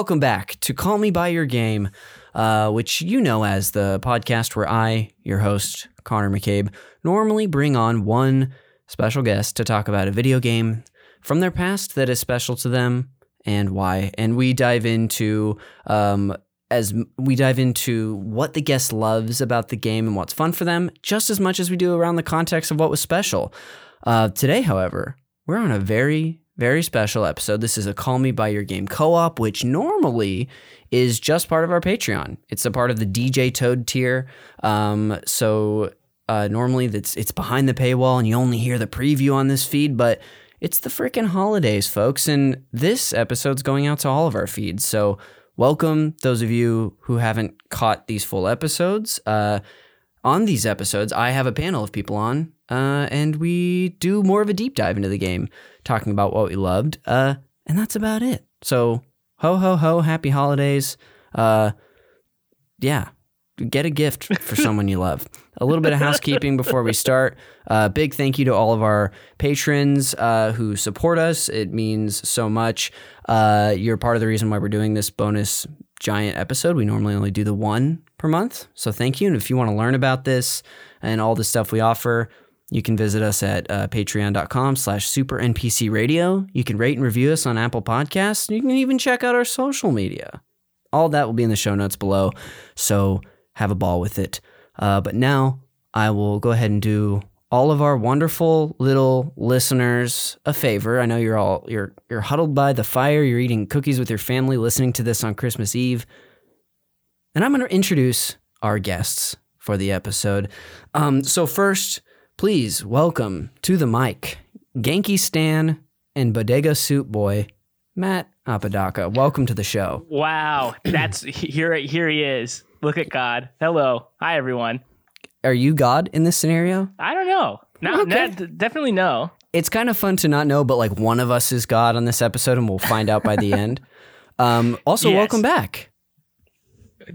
Welcome back to Call Me By Your Game, uh, which you know as the podcast where I, your host, Connor McCabe, normally bring on one special guest to talk about a video game from their past that is special to them and why. And we dive into um, as we dive into what the guest loves about the game and what's fun for them, just as much as we do around the context of what was special. Uh, today, however, we're on a very very special episode. This is a Call Me By Your Game co op, which normally is just part of our Patreon. It's a part of the DJ Toad tier. Um, so uh, normally that's it's behind the paywall and you only hear the preview on this feed, but it's the freaking holidays, folks. And this episode's going out to all of our feeds. So welcome those of you who haven't caught these full episodes. Uh, on these episodes, I have a panel of people on, uh, and we do more of a deep dive into the game talking about what we loved. Uh, and that's about it. So ho ho ho, happy holidays. Uh, yeah, get a gift for someone you love. A little bit of housekeeping before we start. Uh, big thank you to all of our patrons uh, who support us. It means so much. Uh, you're part of the reason why we're doing this bonus giant episode. We normally only do the one per month. So thank you. And if you want to learn about this and all the stuff we offer, you can visit us at uh, patreon.com slash super NPC radio. You can rate and review us on Apple Podcasts. You can even check out our social media. All that will be in the show notes below. So have a ball with it. Uh, but now I will go ahead and do all of our wonderful little listeners a favor. I know you're all you're you're huddled by the fire, you're eating cookies with your family listening to this on Christmas Eve. And I'm going to introduce our guests for the episode. Um, so first, Please welcome to the mic Genki Stan and Bodega Soup Boy, Matt Apodaca. Welcome to the show. Wow, that's here. Here he is. Look at God. Hello, hi everyone. Are you God in this scenario? I don't know. Not, okay. not definitely no. It's kind of fun to not know, but like one of us is God on this episode, and we'll find out by the end. Um, also, yes. welcome back.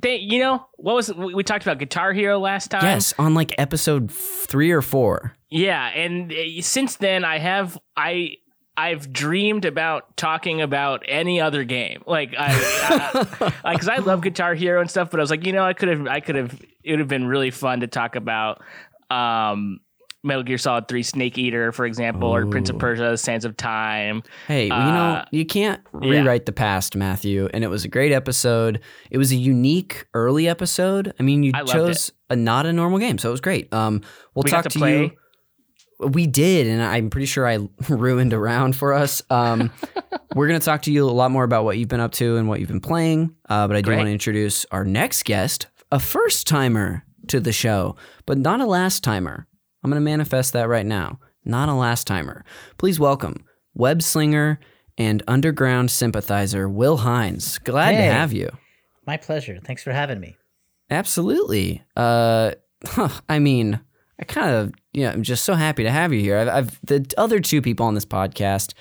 They, you know, what was we talked about Guitar Hero last time? Yes, on like episode three or four. Yeah, and uh, since then I have I I've dreamed about talking about any other game, like I, because I, I, I, love Guitar Hero and stuff. But I was like, you know, I could have, I could have, it would have been really fun to talk about, um, Metal Gear Solid 3 Snake Eater, for example, Ooh. or Prince of Persia Sands of Time. Hey, uh, you know, uh, you can't rewrite yeah. the past, Matthew. And it was a great episode. It was a unique early episode. I mean, you I chose a not a normal game, so it was great. Um, we'll we talk to, to you. We did, and I'm pretty sure I ruined a round for us. Um, we're going to talk to you a lot more about what you've been up to and what you've been playing. Uh, but I do want to introduce our next guest, a first timer to the show, but not a last timer. I'm going to manifest that right now. Not a last timer. Please welcome web slinger and underground sympathizer Will Hines. Glad hey, to have you. My pleasure. Thanks for having me. Absolutely. Uh, huh, I mean, I kind of, you know, I'm just so happy to have you here. I've, I've the other two people on this podcast,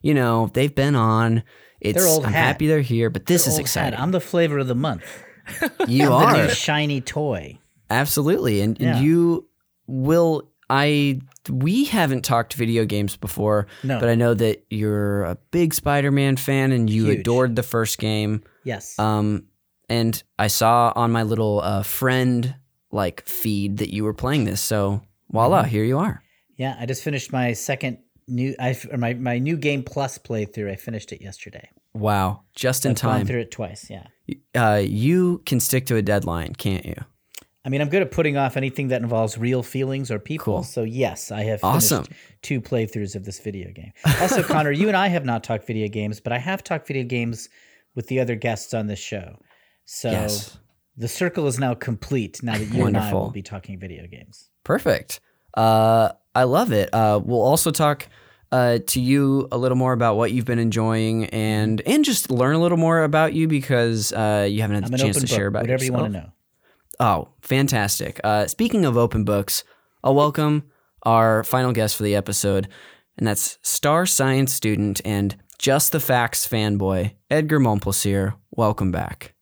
you know, they've been on. It's they're old I'm hat. happy they're here, but this they're is exciting. Hat. I'm the flavor of the month. You I'm are the new shiny toy. Absolutely, and, yeah. and you will I we haven't talked video games before, no. but I know that you're a big Spider-Man fan and you Huge. adored the first game. Yes. Um, and I saw on my little uh, friend like feed that you were playing this. So voila, mm-hmm. here you are. Yeah, I just finished my second new I my my new game plus playthrough. I finished it yesterday. Wow, just in I've time. Gone through it twice. Yeah. Uh, you can stick to a deadline, can't you? I mean, I'm good at putting off anything that involves real feelings or people. Cool. So yes, I have awesome. two playthroughs of this video game. Also, Connor, you and I have not talked video games, but I have talked video games with the other guests on this show. So yes. the circle is now complete now that you and I will be talking video games. Perfect. Uh, I love it. Uh, we'll also talk uh, to you a little more about what you've been enjoying and and just learn a little more about you because uh, you haven't had the chance to book, share about whatever yourself. you want to know. Oh, fantastic. Uh, speaking of open books, I'll welcome our final guest for the episode, and that's star science student and just the facts fanboy, Edgar Montplaisir. Welcome back.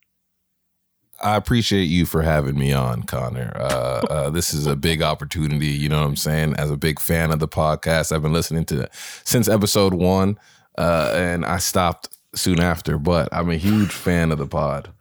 I appreciate you for having me on, Connor. Uh, uh, this is a big opportunity. You know what I'm saying? As a big fan of the podcast, I've been listening to it since episode one, uh, and I stopped soon after. But I'm a huge fan of the pod.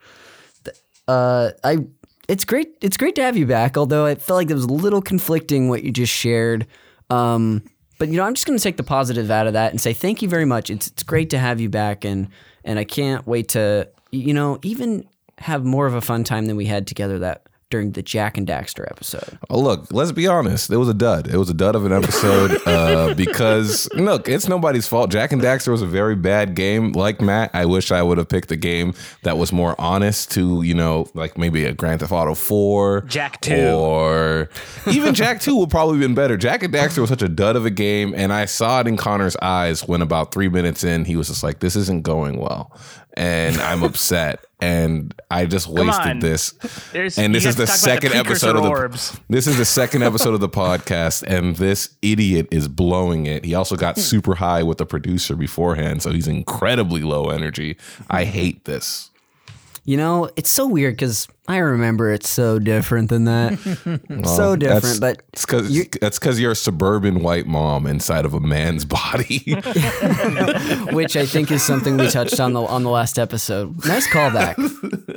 Uh, I it's great. It's great to have you back. Although I felt like it was a little conflicting what you just shared. Um, but you know, I'm just going to take the positive out of that and say thank you very much. It's it's great to have you back, and and I can't wait to you know even have more of a fun time than we had together that during the Jak and Daxter episode. Oh, look, let's be honest. It was a dud. It was a dud of an episode uh, because, look, it's nobody's fault. Jak and Daxter was a very bad game. Like Matt, I wish I would have picked a game that was more honest to, you know, like maybe a Grand Theft Auto 4. Jak 2. Or even Jak 2 would probably have been better. Jak and Daxter was such a dud of a game. And I saw it in Connor's eyes when about three minutes in, he was just like, this isn't going well and I'm upset. And I just wasted this. There's, and this is the to talk about second the episode of the orbs. this is the second episode of the podcast, and this idiot is blowing it. He also got hmm. super high with the producer beforehand, so he's incredibly low energy. I hate this. You know, it's so weird because I remember it's so different than that. so different, but it's because that's because you're a suburban white mom inside of a man's body. which I think is something we touched on the on the last episode. Nice callback.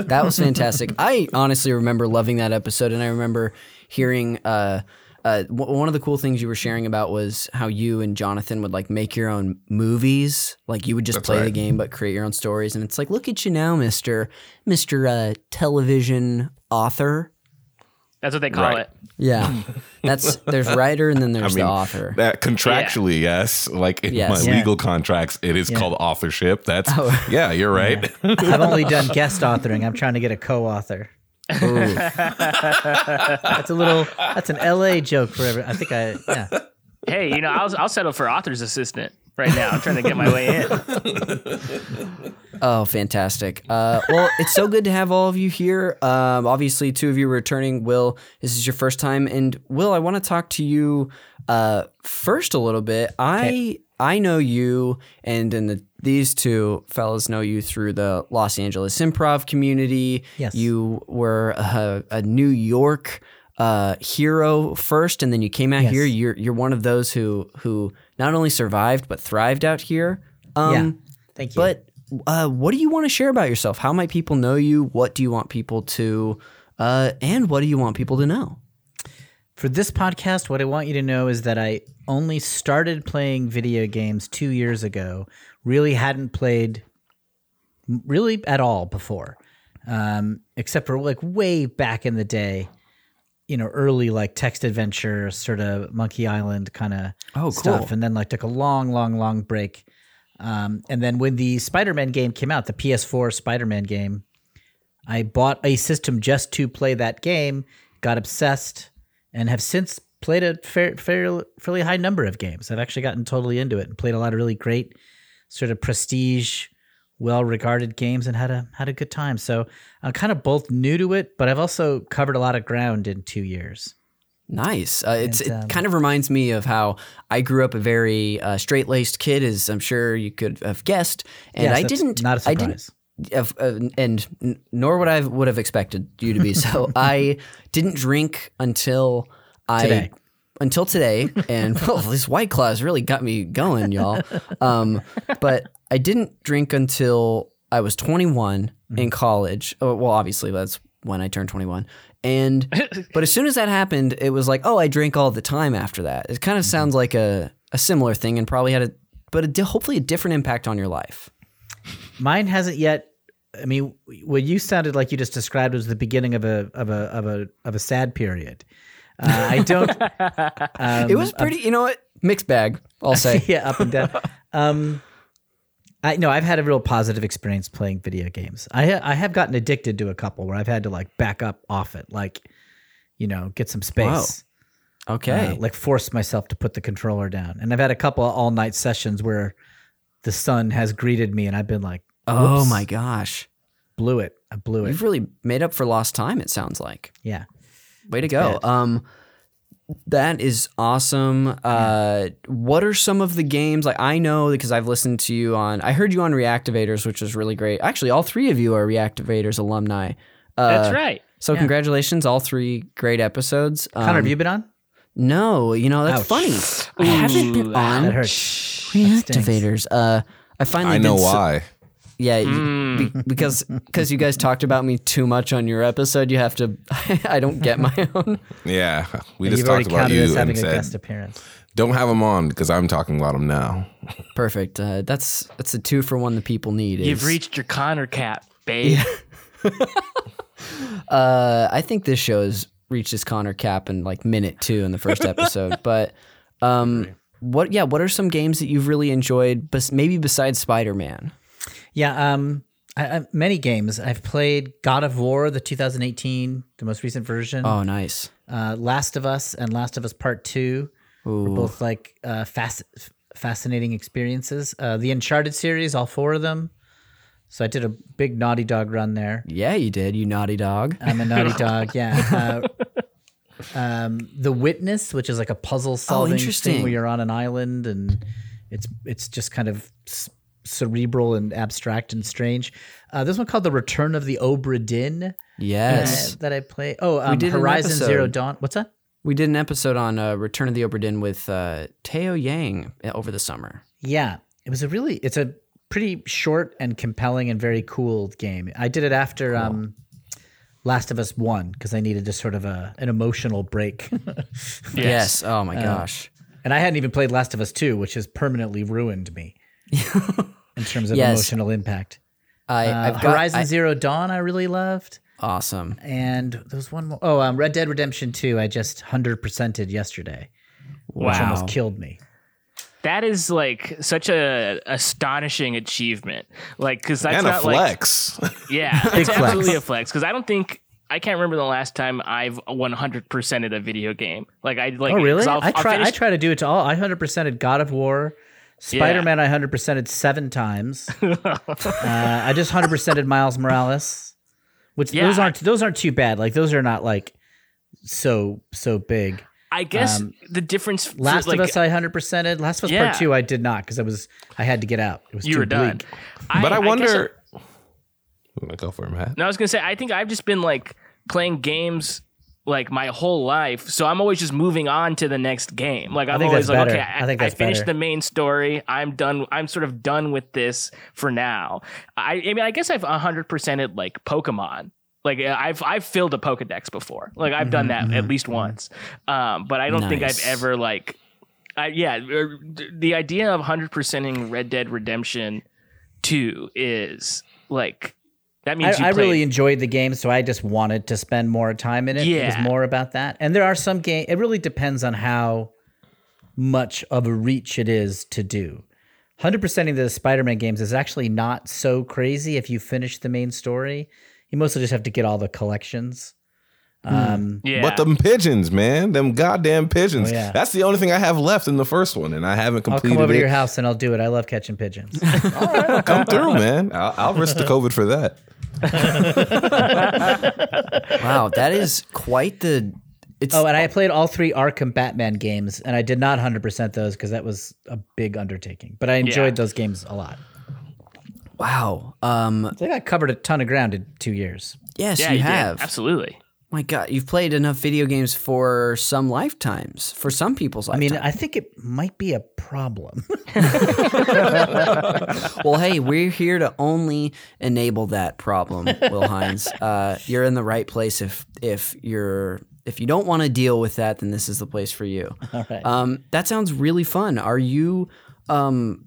That was fantastic. I honestly remember loving that episode, and I remember hearing. Uh, uh, w- one of the cool things you were sharing about was how you and Jonathan would like make your own movies. Like you would just That's play the game, but create your own stories. And it's like, look at you now, Mister Mister uh, Television Author. That's what they call Right. it. Yeah, that's there's writer and then there's mean, the author. that contractually, yes, like in Yes. my Yeah. legal contracts, it is called authorship. That's yeah, you're right. I've only done guest authoring. I'm trying to get a co-author. Ooh. That's a little. That's an LA joke for every. I think I. Yeah. Hey, you know, I'll, I'll settle for author's assistant right now. I'm trying to get my way in. Oh, fantastic. Uh, well, it's so good to have all of you here. Um, obviously, two of you returning. Will, this is your first time. And Will, I want to talk to you uh, first a little bit. I I know you, and then the, these two fellas know you through the Los Angeles improv community. Yes. You were a, a New York uh, hero first, and then you came out Yes. here. You're you're one of those who who not only survived but thrived out here. Um, yeah. Thank you. but uh, what do you want to share about yourself? How might people know you? What do you want people to, uh, and what do you want people to know? For this podcast, what I want you to know is that I only started playing video games two years ago. Really hadn't played really at all before, um, except for like way back in the day. You know, early like text adventure, sort of Monkey Island kind of Oh, stuff, cool. and then like took a long, long, long break. Um, and then when the Spider-Man game came out, the PS4 Spider-Man game, I bought a system just to play that game, got obsessed, and have since played a fair, fair, fairly high number of games. I've actually gotten totally into it and played a lot of really great, sort of prestige, well-regarded games and had a had a good time. So I'm kind of both new to it, but I've also covered a lot of ground in two years. Nice. Uh, it's And, it um, kind of reminds me of how I grew up a very uh, straight laced kid, as I'm sure you could have guessed, and Yes, I didn't. Not a I didn't. surprise. Uh, and nor would I would have expected you to be. So I didn't drink until I Today. Until today, and well, this White Claws really got me going, y'all. Um, but I didn't drink until I was 21 Mm-hmm. in college. Oh, well, obviously that's when I turned 21. And but as soon as that happened, it was like, oh, I drink all the time after that. It kind of sounds like a a similar thing, and probably had a but a, hopefully a different impact on your life. Mine hasn't yet. I mean, what you sounded like you just described was the beginning of a of a of a of a sad period. Uh, I don't. Um, it was pretty, you know what? Mixed bag, I'll say. yeah, up and down. Um, I no, I've had a real positive experience playing video games. I ha- I have gotten addicted to a couple where I've had to like back up off it, like you know, get some space. Okay. Uh, like force myself to put the controller down. And I've had a couple all night sessions where the sun has greeted me, and I've been like, oh my gosh. blew it. I blew it. You've really made up for lost time, it sounds like. Yeah. Way to go. bad. Um that is awesome. Uh what are some of the games like I know because I've listened to you on I heard you on Reactivators, which was really great. Actually, all three of you are Reactivators alumni. Uh, That's right. So congratulations, all three great episodes. Um, Connor, have you been on? No, you know, that's Ouch. funny. I haven't been on Reactivators. Uh I finally I know did so- why. Yeah, mm. be, because because you guys talked about me too much on your episode, you have to. I don't get my own. Yeah, we just talked about you as having and a said, guest appearance. Don't have him on because I'm talking about him now. Perfect. Uh, that's that's a two for one the people need. You've reached your Connor cap, babe. Yeah. uh, I think this show has reached its Connor cap in like minute two in the first episode. but um, what? Yeah, what are some games that you've really enjoyed? Bes- maybe besides Spider Man. Yeah, um, I, I, many games. I've played God of War, the 2018, the most recent version. Oh, nice. Uh, Last of Us and Last of Us Part Two Ooh. were both like uh, fast, fascinating experiences. Uh, the Uncharted series, all four of them. So I did a big Naughty Dog run there. Yeah, you did. You naughty dog. I'm a naughty dog. Yeah. Uh, um, the Witness, which is like a puzzle solving oh, thing where you're on an island and it's it's just kind of cerebral and abstract and strange. Uh, this one called The Return of the Obra Dinn. Yes. Uh, that I play. Oh, um, Horizon Zero Dawn. What's that? We did an episode on uh, Return of the Obra Dinn with uh, Teo Yang uh, over the summer. Yeah. It was a really, it's a pretty short and compelling and very cool game. I did it after cool. um, Last of Us One because I needed just sort of a an emotional break. yes. yes. Oh my uh, gosh. and I hadn't even played Last of Us Two, which has permanently ruined me in terms of yes. emotional impact. I, uh, got, Horizon I, Zero Dawn, I really loved. Awesome. And there was one more. Oh, um, Red Dead Redemption Two. I just hundred percented yesterday, wow. which almost killed me that is like such a astonishing achievement. Like, because that's and not a flex. like, yeah, it's absolutely a flex. Because I don't think I can't remember the last time I've 100 percented a video game. Like, I like. Oh, really? I'll, I try. Finish... I try to do it to all. I 100 percented God of War. Spider Man, yeah. I 100 percented seven times. uh, I just 100 percented Miles Morales, which yeah, those aren't those aren't too bad. Like those are not like so so big. I guess um, the difference. Last like, of Us, I hundred percented. Last of Us yeah. Part Two, I did not because I was I had to get out. It was you too were done. Bleak. But I, wonder. I wonder. I, go for it, Matt. No, I was gonna say I think I've just been like playing games like my whole life, so I'm always just moving on to the next game. Like I'm always like, better. okay, I, I, think I finished better. the main story. I'm done. I'm sort of done with this for now. I, I mean, I guess I've hundred percented like Pokemon like uh, I've I've filled a Pokedex before. Like I've done that mm-hmm, at least mm-hmm. once. Um, but I don't nice. think I've ever like I, yeah, er, the idea of 100%ing Red Dead Redemption 2 is like that means I, I really enjoyed the game, so I just wanted to spend more time in it. Yeah. It was more about that. And there are some game. It really depends on how much of a reach it is to do. 100% of the Spider-Man games is actually not so crazy if you finish the main story you mostly just have to get all the collections. Hmm. Um, yeah. But them pigeons, man, them goddamn pigeons. Oh, yeah. That's the only thing I have left in the first one, and I haven't completed. it. I'll come over it. to your house and I'll do it. I love catching pigeons. all right, come through, man. I'll, I'll risk the COVID for that. wow, that is quite the. It's, oh, and I played all three Arkham Batman games, and I did not hundred percent those because that was a big undertaking. But I enjoyed yeah. those games a lot. Wow. Um, I think I covered a ton of ground in two years. Yes, yeah, you, you have. Did. Absolutely. My God, you've played enough video games for some lifetimes, for some people's lifetimes. I mean, I think it might be a problem. well, hey, we're here to only enable that problem, Will Hines. Uh, you're in the right place if if you're if you don't want to deal with that, then this is the place for you. All right. Um, that sounds really fun. Are you um,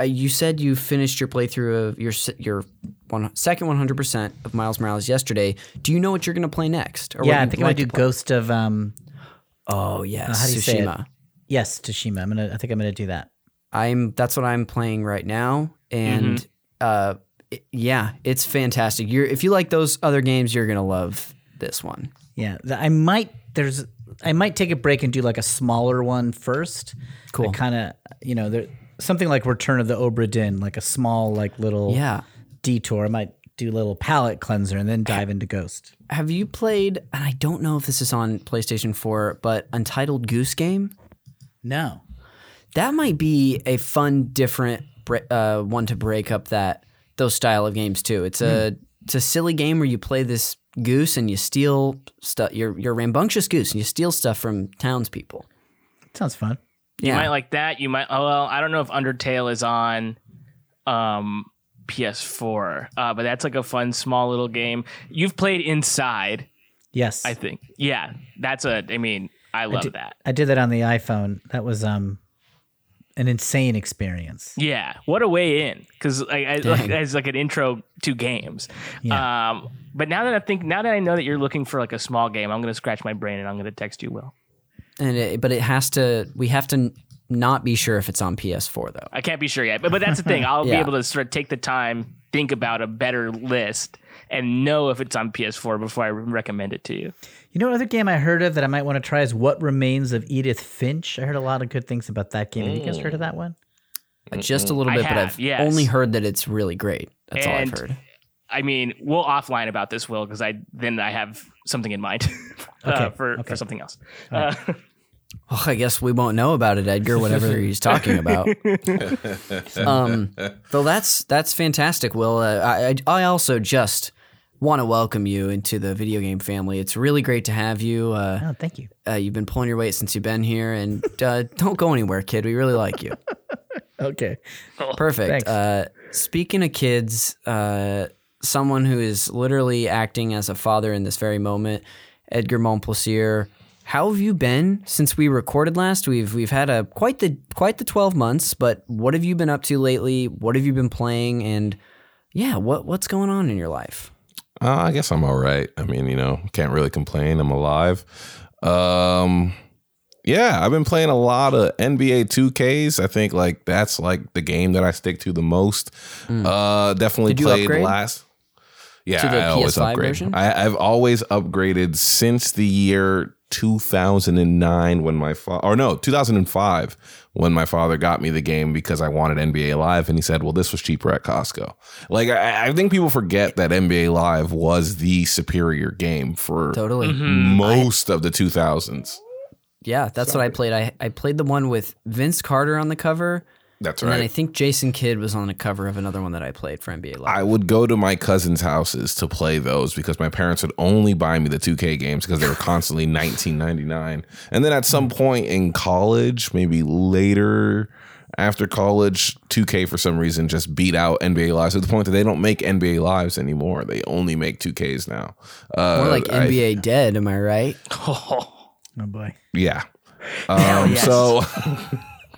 uh, you said you finished your playthrough of your your one, second 100% of Miles Morales yesterday. Do you know what you're going to play next? Or yeah, I think like I might do Ghost of. Um, oh yes, uh, how do you Tsushima. Say it? Yes, Tsushima. I'm gonna. I think I'm gonna do that. I'm. That's what I'm playing right now, and mm-hmm. uh, it, yeah, it's fantastic. You're if you like those other games, you're gonna love this one. Yeah, I might. There's. I might take a break and do like a smaller one first. Cool. Kind of. You know, there something like Return of the Obra Dinn, like a small, like little yeah detour. I might do a little palate cleanser and then dive into Ghost. Have you played? And I don't know if this is on PlayStation Four, but Untitled Goose Game. No, that might be a fun, different uh, one to break up that those style of games too. It's a mm. it's a silly game where you play this goose and you steal stuff. You're you're a rambunctious goose and you steal stuff from townspeople. Sounds fun. You might like that. You might. Oh well, I don't know if Undertale is on, um, PS4, uh, but that's like a fun small little game. You've played Inside, Yes, I think. Yeah, that's a. I mean, I love did- that. I did that on the iPhone. That was um an insane experience. Yeah, what a way in because like, I, like, as like an intro to games. Yeah. Um, but now that I think, now that I know that you're looking for like a small game, I'm gonna scratch my brain and I'm gonna text you. Will And it, but it has to. We have to n- not be sure if it's on PS4 though. I can't be sure yet, but but that's the thing. I'll be able to sort of take the time, think about a better list, and know if it's on PS4 before I recommend it to you. You know, another game I heard of that I might want to try is What Remains of Edith Finch. I heard a lot of good things about that game. Have you guys heard of that one? Just a little I bit, but I've yes. only heard that it's really great. That's all I've heard. I mean, we'll offline about this, Will, because I then I have something in mind uh, Okay, for okay. for something else. Uh, Well, I guess we won't know about it, Edgar. Whatever he's talking about. um, well, that's that's fantastic, Will. Uh, I I I also just want to welcome you into the video game family. It's really great to have you. Uh, Oh, thank you. uh, you've been pulling your weight since you've been here, and uh, don't go anywhere, kid. We really like you. Okay. Perfect. Thanks. Uh, speaking of kids, uh, someone who is literally acting as a father in this very moment, Edgar Montplaisir. How have you been since we recorded last? We've we've had a quite the quite the twelve months, but what have you been up to lately? What have you been playing? And yeah, what what's going on in your life? Uh, I guess I'm all right. I mean, you know, can't really complain. I'm alive. Um, yeah, I've been playing a lot of NBA 2Ks. I think like that's like the game that I stick to the most. Uh, definitely. Did played upgrade? last. Yeah, To the I always PS5 upgrade. version? I, I've always upgraded since the year 2009 when my father, or no, 2005 when my father got me the game because I wanted NBA Live, and he said, "Well, this was cheaper at Costco." Like I, I think people forget that NBA Live was the superior game for Totally. Mm-hmm. most of the 2000s. Yeah, that's what I played. I I played the one with Vince Carter on the cover, That's and right. then I think Jason Kidd was on the cover of another one that I played for NBA Live. I would go to my cousins' houses to play those because my parents would only buy me the 2K games because they were constantly 19.99. And then at some point in college, maybe later after college, 2K for some reason just beat out NBA Lives to the point that they don't make NBA Lives anymore. They only make 2Ks now. Uh, More like I- NBA Dead, am I right? Oh boy. yeah. Um, yes. So,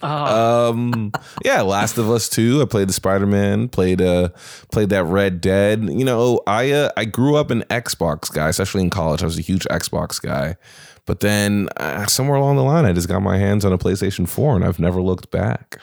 um, yeah, Last of Us Two. I played the Spider Man. Played uh, played that Red Dead. You know, I uh, I grew up an Xbox guy, especially in college. I was a huge Xbox guy. But then uh, somewhere along the line, I just got my hands on a PlayStation Four, and I've never looked back.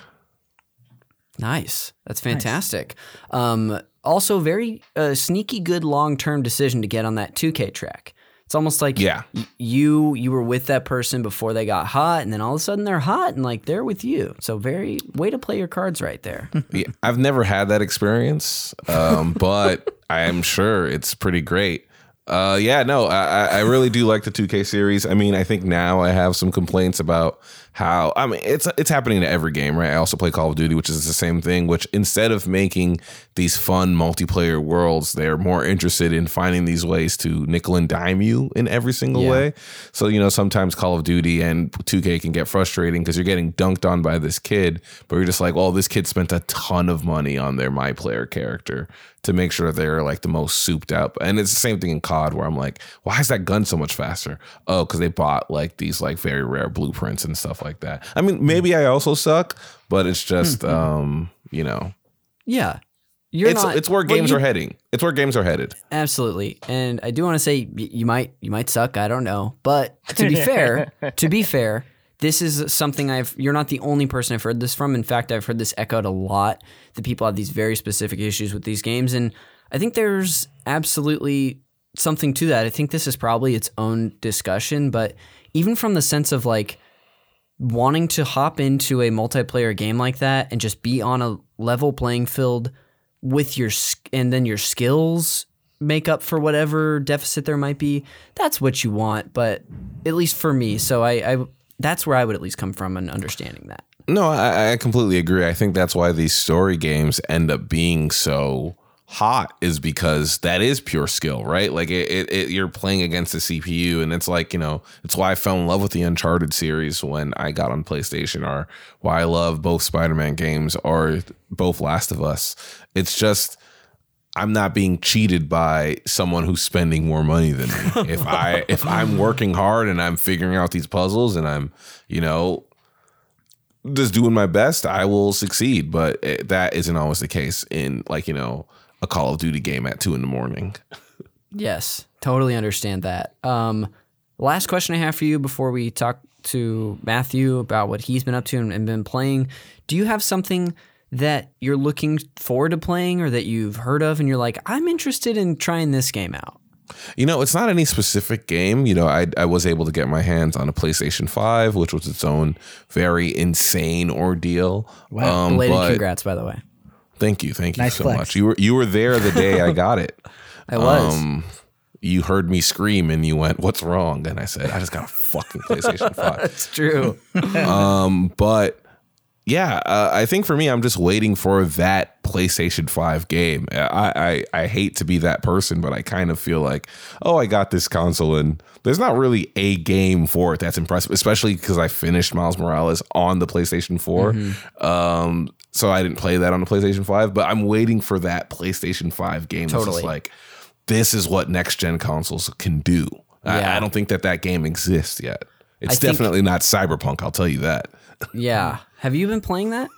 Nice. That's fantastic. Um, also, very uh, sneaky good long term decision to get on that 2K track. It's almost like Yeah. you you were with that person before they got hot, and then all of a sudden they're hot and like they're with you. So very way to play your cards right there. Yeah, I've never had that experience, um, but I am sure it's pretty great. Uh, yeah, no, I, I- I really do like the 2K series. I mean, I think now I have some complaints about how I mean it's it's happening to every game, right? I also play Call of Duty, which is the same thing. Which instead of making these fun multiplayer worlds, they're more interested in finding these ways to nickel and dime you in every single Yeah. way. So you know, sometimes Call of Duty and 2K can get frustrating because you're getting dunked on by this kid, but you're just like, well, this kid spent a ton of money on their my player character to make sure they're like the most souped up. And it's the same thing in COD where I'm like, why is that gun so much faster? Oh, because they bought like these like very rare blueprints and stuff like that. I mean, maybe I also suck, but it's just um, you know, Yeah. You're it's not, it's where well, games you- are heading. It's where games are headed. Absolutely. And I do want to say you might you might suck, I don't know. But to be fair, to be fair, this is something I've you're not the only person I've heard this from. In fact, I've heard this echoed a lot that people have these very specific issues with these games and I think there's absolutely something to that. I think this is probably its own discussion, but even from the sense of like wanting to hop into a multiplayer game like that and just be on a level playing field with your and then your skills make up for whatever deficit there might be that's what you want but at least for me so I, I that's where i would at least come from and understanding that No, I, I completely agree. I think that's why these story games end up being so hot is because that is pure skill, right? Like it, it, it, you're playing against the CPU, and it's like you know, it's why I fell in love with the Uncharted series when I got on PlayStation, or why I love both Spider-Man games, or both Last of Us. It's just I'm not being cheated by someone who's spending more money than me. if I if I'm working hard and I'm figuring out these puzzles and I'm, you know, just doing my best, I will succeed. But it, that isn't always the case in like, you know, a Call of Duty game at two in the morning. yes, totally understand that. Um, last question I have for you before we talk to Matthew about what he's been up to and, and been playing. Do you have something that you're looking forward to playing or that you've heard of and you're like, I'm interested in trying this game out? You know, it's not any specific game. You know, I, I was able to get my hands on a PlayStation 5, which was its own very insane ordeal. Wow. Um, Belated congrats, by the way. Thank you. Thank you nice so flex. much. You were you were there the day I got it. I was. Um, you heard me scream and you went, "What's wrong?" And I said, "I just got a fucking PlayStation 5." That's true. um, but yeah, uh, I think for me, I'm just waiting for that PlayStation 5 game. I, I, I hate to be that person, but I kind of feel like, oh, I got this console, and there's not really a game for it that's impressive, especially because I finished Miles Morales on the PlayStation 4. Mm-hmm. Um, so I didn't play that on the PlayStation 5, but I'm waiting for that PlayStation 5 game totally. like, this is what next gen consoles can do. Yeah. I, I, don't think that that game exists yet. It's I definitely think, not Cyberpunk, I'll tell you that. yeah. Have you been playing that?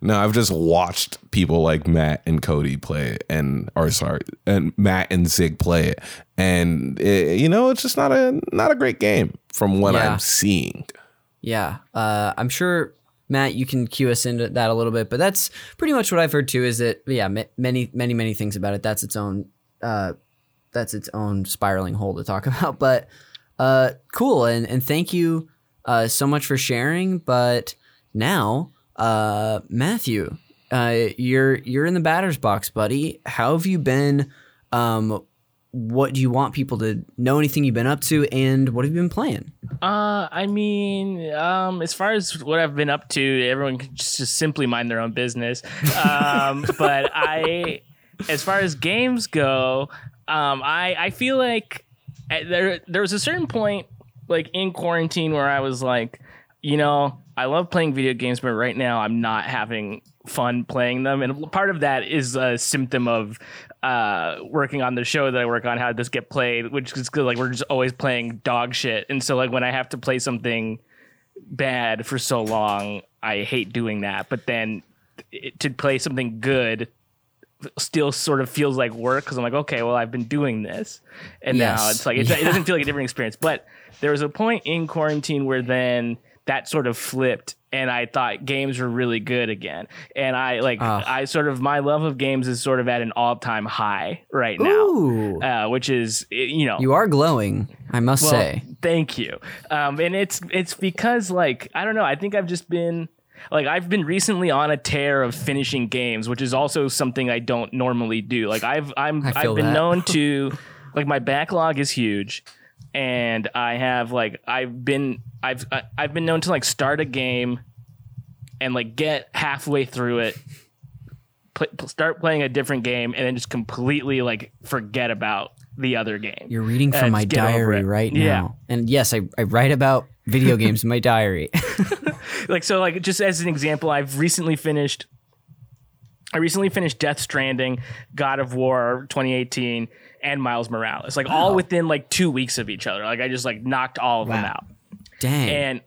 No, I've just watched people like Matt and Cody play it, and or sorry, and Matt and Zig play it, and it, you know it's just not a not a great game from what yeah. I'm seeing. Yeah, uh, I'm sure Matt, you can cue us into that a little bit, but that's pretty much what I've heard too. Is that yeah, many many many things about it. That's its own uh, that's its own spiraling hole to talk about. But uh, cool, and and thank you uh, so much for sharing. But now, uh, Matthew, uh, you're you're in the batter's box, buddy. How have you been? Um, what do you want people to know? Anything you've been up to, and what have you been playing? Uh, I mean, um, as far as what I've been up to, everyone can just, just simply mind their own business. Um, but I, as far as games go, um, I I feel like uh, there there was a certain point like in quarantine where I was like, you know, I love playing video games, but right now I'm not having fun playing them. And part of that is a symptom of uh, working on the show that I work on, how this get played, which is good. Like we're just always playing dog shit. And so like when I have to play something bad for so long, I hate doing that. But then it, to play something good still sort of feels like work because I'm like, okay, well, I've been doing this, and yes. now it's like yeah. it doesn't feel like a different experience. But there was a point in quarantine where then that sort of flipped and I thought games were really good again. And I like uh, I sort of my love of games is sort of at an all-time high right now. Uh, which is you know You are glowing, I must well, say. Thank you. Um, and it's it's because like I don't know, I think I've just been like I've been recently on a tear of finishing games, which is also something I don't normally do. Like I've I'm I've been that. known to like my backlog is huge and I have like I've been I've I've been known to like start a game and like get halfway through it start playing a different game and then just completely like forget about the other game. You're reading from my diary right now. Yeah. And yes, I, I write about video games in my diary. like so like just as an example, I've recently finished I recently finished Death Stranding, God of War 2018 and Miles Morales, like wow. all within like two weeks of each other. Like I just like knocked all of wow. them out. Dang. And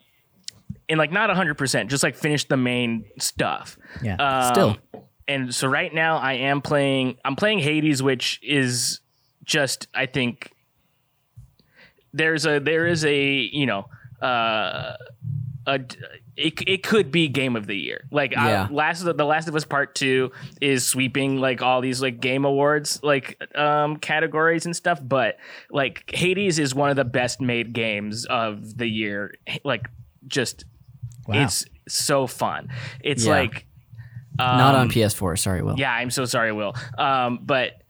and like not hundred percent, just like finished the main stuff. Yeah. Um, Still. And so right now I am playing. I'm playing Hades, which is just I think there's a there is a you know uh, a it, it could be game of the year. Like yeah. I, last the Last of Us Part Two is sweeping like all these like game awards like um categories and stuff. But like Hades is one of the best made games of the year. Like just wow. it's so fun. It's yeah. like um, not on PS4. Sorry, Will. Yeah, I'm so sorry, Will. Um, but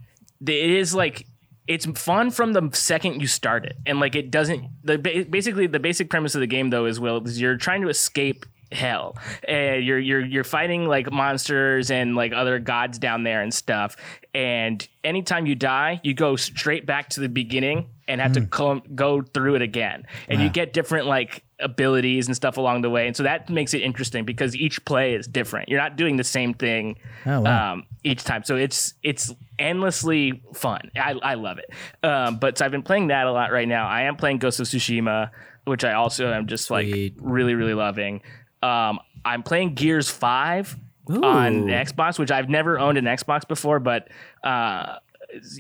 it is like it's fun from the second you start it and like it doesn't the basically the basic premise of the game though is will is you're trying to escape hell. And you're you're you're fighting like monsters and like other gods down there and stuff. And anytime you die, you go straight back to the beginning and have mm. to co- go through it again. And wow. you get different like abilities and stuff along the way. And so that makes it interesting because each play is different. You're not doing the same thing oh, wow. um, each time. So it's it's endlessly fun. I, I love it. Um, but so I've been playing that a lot right now. I am playing Ghost of Tsushima, which I also am just like Sweet. really really loving. Um, I'm playing Gears Five Ooh. on Xbox, which I've never owned an Xbox before, but uh,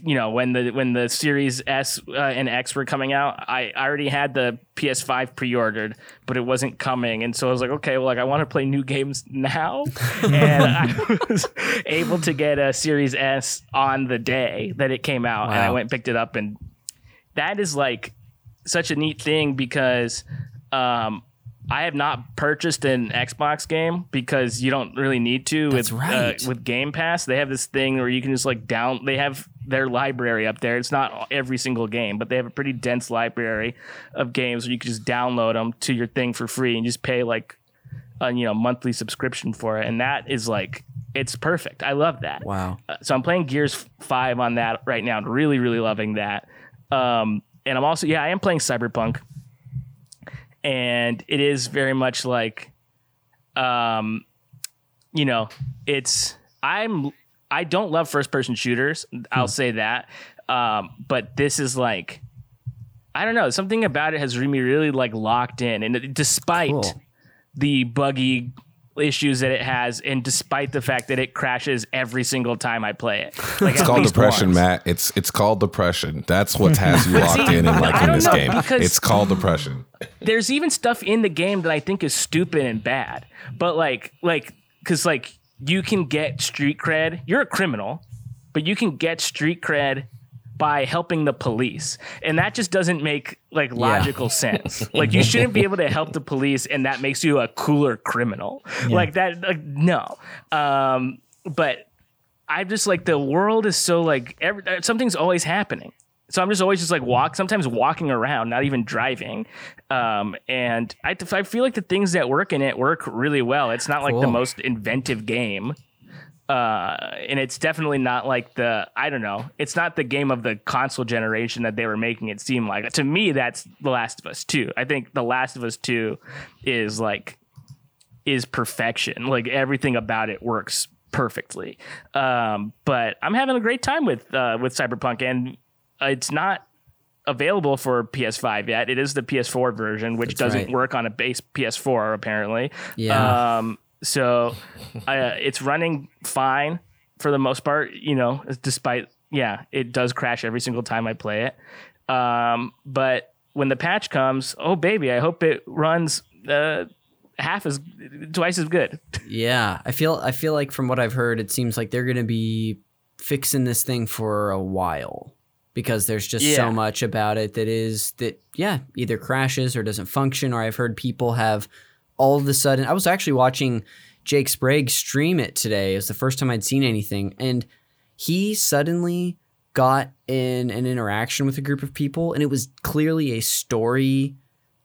you know when the when the Series S uh, and X were coming out, I, I already had the PS5 pre-ordered, but it wasn't coming, and so I was like, okay, well, like I want to play new games now, and I was able to get a Series S on the day that it came out, wow. and I went and picked it up, and that is like such a neat thing because um, I have not purchased an Xbox game because you don't really need to That's with uh, right. uh, with Game Pass. They have this thing where you can just like down. They have their library up there. It's not every single game, but they have a pretty dense library of games where you can just download them to your thing for free and just pay like a you know monthly subscription for it. And that is like it's perfect. I love that. Wow. Uh, so I'm playing Gears Five on that right now. Really, really loving that. Um, and I'm also yeah, I am playing Cyberpunk and it is very much like um you know it's i'm i don't love first person shooters i'll hmm. say that um but this is like i don't know something about it has me really like locked in and despite cool. the buggy issues that it has, and despite the fact that it crashes every single time I play it. Like it's called depression, once. Matt. It's it's called depression. That's what has you locked see, in and liking this game. It's called depression. There's even stuff in the game that I think is stupid and bad, but like like because like you can get street cred. You're a criminal, but you can get street cred by helping the police. And that just doesn't make like logical yeah. sense. Like you shouldn't be able to help the police and that makes you a cooler criminal. Yeah. Like that like no. Um but I'm just like the world is so like every, something's always happening. So I'm just always just like walk, sometimes walking around, not even driving. Um, and I, I feel like the things that work in it work really well. It's not like cool. the most inventive game, uh, and it's definitely not like the I don't know. It's not the game of the console generation that they were making it seem like. To me, that's The Last of Us Two. I think The Last of Us Two is like is perfection. Like everything about it works perfectly. Um, but I'm having a great time with uh, with Cyberpunk, and it's not available for PS5 yet. It is the PS4 version, which That's doesn't right. work on a base PS4 apparently. Yeah. Um, so uh, it's running fine for the most part, you know, despite, yeah, it does crash every single time I play it. Um, but when the patch comes, oh, baby, I hope it runs. Uh, half as twice as good. yeah, I feel I feel like from what I've heard, it seems like they're going to be fixing this thing for a while because there's just yeah. so much about it that is that yeah either crashes or doesn't function. Or I've heard people have all of a sudden, I was actually watching Jake Sprague stream it today. It was the first time I'd seen anything. And he suddenly got in an interaction with a group of people, and it was clearly a story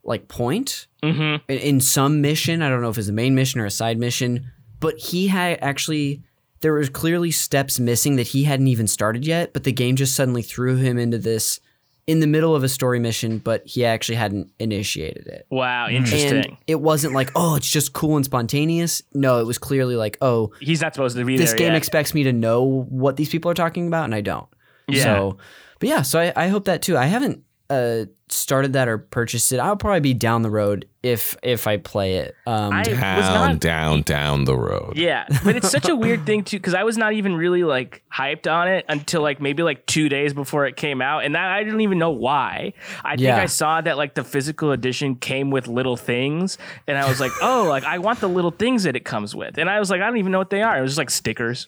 like point mm-hmm. in, in some mission. I don't know if it's a main mission or a side mission, but he had actually there was clearly steps missing that he hadn't even started yet, but the game just suddenly threw him into this in the middle of a story mission, but he actually hadn't initiated it. Wow, hmm. interesting. And it wasn't like, oh, it's just cool and spontaneous. No, it was clearly like, oh, he's not supposed to be this game yet. expects me to know what these people are talking about, and I don't. Yeah. So, but yeah, so I, I hope that too. I haven't uh, started that or purchased it. I'll probably be down the road if if I play it. Um, I down, not, down, down the road. Yeah, but it's such a weird thing too because I was not even really like hyped on it until like maybe like two days before it came out, and that, I didn't even know why. I think. I saw that like the physical edition came with little things, and I was like, oh, like I want the little things that it comes with, and I was like, I don't even know what they are. It was just like stickers.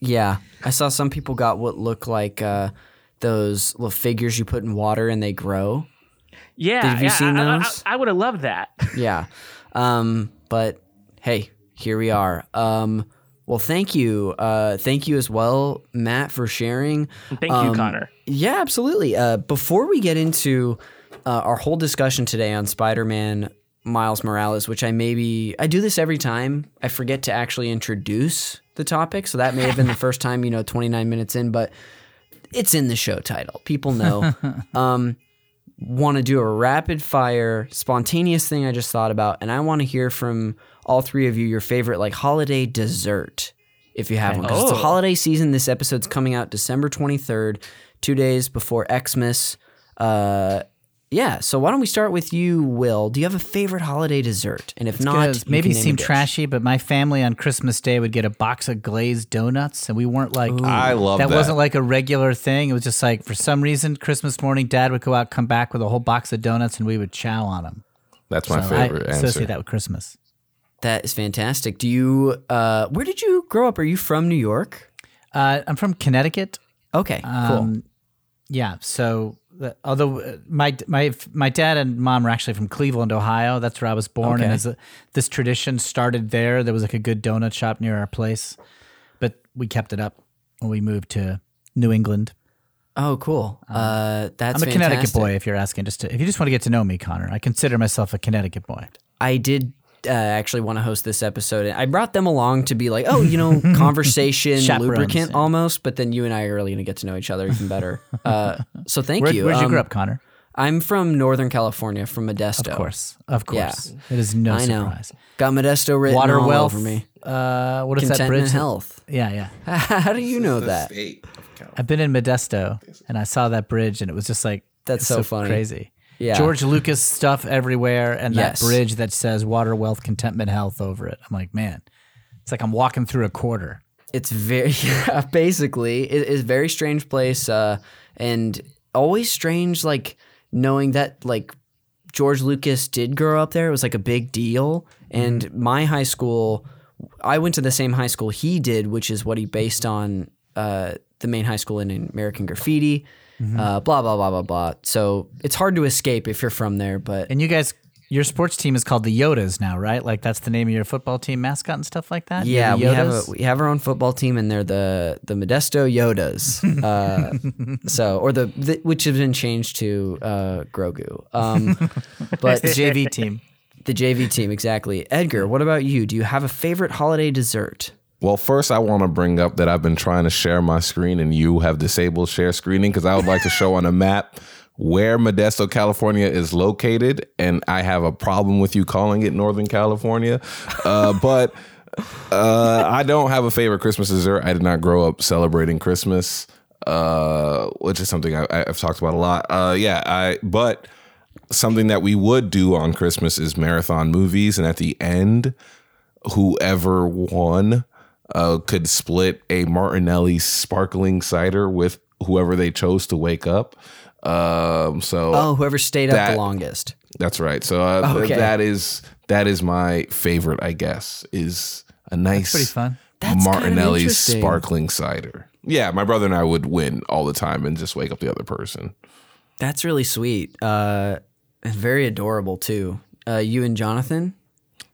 Yeah, I saw some people got what looked like. Uh, those little figures you put in water and they grow. Yeah, have you yeah, seen those? I, I, I would have loved that. yeah, um, but hey, here we are. Um, well, thank you, uh, thank you as well, Matt, for sharing. Thank um, you, Connor. Yeah, absolutely. Uh, before we get into uh, our whole discussion today on Spider-Man Miles Morales, which I maybe I do this every time. I forget to actually introduce the topic, so that may have been the first time, you know, 29 minutes in, but it's in the show title. People know. um, want to do a rapid fire, spontaneous thing I just thought about, and I want to hear from all three of you your favorite like holiday dessert, if you have one. 'Cause it's a Oh. holiday season. This episode's coming out December 23rd, two days before Xmas. Uh, yeah. So why don't we start with you, Will? Do you have a favorite holiday dessert? And if not, Gonna you maybe can seem dish. trashy, but my family on Christmas Day would get a box of glazed donuts, and we weren't like I love that. that. wasn't like a regular thing. It was just like for some reason, Christmas morning, Dad would go out, come back with a whole box of donuts, and we would chow on them. That's my So favorite I answer. associate that with Christmas. That is fantastic. Do you? Uh, where did you grow up? Are you from New York? Uh, I'm from Connecticut. Okay, cool. Um, Yeah. So, the, although uh, my my my dad and mom are actually from Cleveland, Ohio. That's where I was born, and Okay. as a, this tradition started there, there was like a good donut shop near our place, but we kept it up when we moved to New England. Oh, cool. Uh, that's I'm a Connecticut boy. If you're asking, just to, if you just want to get to know me, Connor, I consider myself a Connecticut boy. I did uh, actually want to host this episode. I brought them along to be like, oh, you know, conversation lubricant yeah. almost. But then you and I are really going to get to know each other even better. Uh, so thank Where, you. where'd you Um, grow up, Connor? I'm from Northern California, from Modesto. Of course, of Yeah. course. It is no I know. surprise. Got Modesto written Water all wealth. over me. Uh, what is that Contentment bridge? health. Yeah, yeah. How do you know that? I've been in Modesto and I saw that bridge and it was just like That's it's so funny. crazy. Yeah. George Lucas stuff everywhere and Yes. that bridge that says water, wealth, contentment, health over it. I'm like, man, it's like I'm walking through a quarter. It's very yeah, basically it is a very strange place uh, and always strange like knowing that like George Lucas did grow up there. It was like a big deal. And my high school, I went to the same high school he did, which is what he based on uh, the main high school in American Graffiti. Uh, blah blah blah blah blah. So it's hard to escape if you're from there. But And you guys, your sports team is called the Yodas now, right? Like that's the name of your football team mascot and stuff like that. Yeah, we have a, we have our own football team, and they're the the Modesto Yodas. Uh, so, or the, the which has been changed to uh, Grogu. Um, but the JV team. the JV team exactly. Edgar, what about you? Do you have a favorite holiday dessert? Well, first, I want to bring up that I've been trying to share my screen and you have disabled share screening because I would like to show on a map where Modesto, California is located. And I have a problem with you calling it Northern California. Uh, but uh, I don't have a favorite Christmas dessert. I did not grow up celebrating Christmas, uh, which is something I, I've talked about a lot. Uh, yeah, I, but something that we would do on Christmas is marathon movies. And at the end, whoever won uh, could split a Martinelli sparkling cider with whoever they chose to wake up. Um, so Oh, whoever stayed up the longest. that's right. So uh, Okay. that is that is my favorite, I guess, is a nice pretty fun. That's kind of Martinelli's sparkling cider. Yeah, my brother and I would win all the time and just wake up the other person. That's really sweet. Uh, and very adorable too. Uh, you and Jonathan.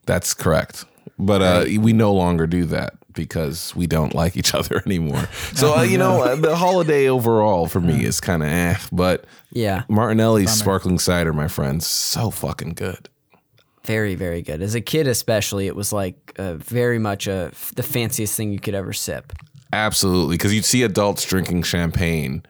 That's correct. But uh, we no longer do that because we don't like each other anymore. So uh, you know, uh, the holiday overall for me is kind of eh. But Yeah, Martinelli's sparkling cider, my friends, so fucking good. very very good. As a kid, especially, it was like uh, very much a, the fanciest thing you could ever sip. Absolutely, because you'd see adults drinking champagne.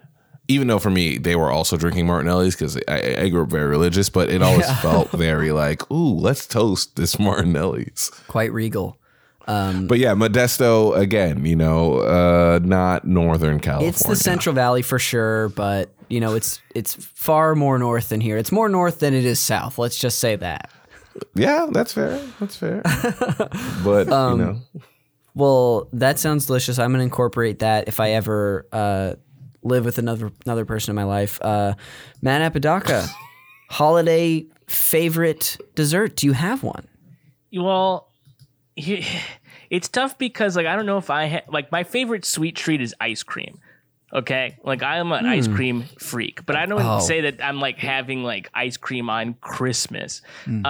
Even though for me they were also drinking Martinelli's because I, I grew up very religious, but it always felt very like, ooh, let's toast this Martinelli's. Quite regal. But yeah, Modesto again, you know, uh, not Northern California. It's the Central Valley for sure, but you know, it's it's far more north than here. It's more north than it is south. Let's just say that. Yeah, that's fair. That's fair. but Um, you know, Well, that sounds delicious. I'm gonna incorporate that if I ever uh, live with another another person in my life. Uh, Matt Apodaca, holiday favorite dessert? Do you have one? Well, he- it's tough because like I don't know if I ha- like my favorite sweet treat is ice cream. Okay, like I'm an ice cream freak, but I don't Oh. say that I'm like having like ice cream on Christmas. Um,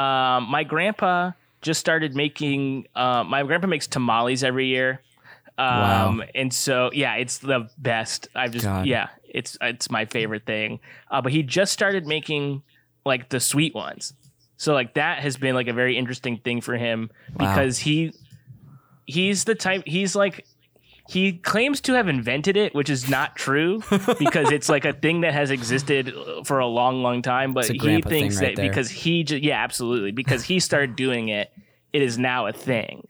my grandpa just started making. Uh, my grandpa makes tamales every year. Um, and so yeah, it's the best. I've just God. yeah, it's it's my favorite thing. Uh, but he just started making like the sweet ones. So like that has been like a very interesting thing for him because he he's the type he's like he claims to have invented it, which is not true because it's like a thing that has existed for a long, long time. But he thinks right that there. because he just yeah, absolutely because he started doing it, it is now a thing.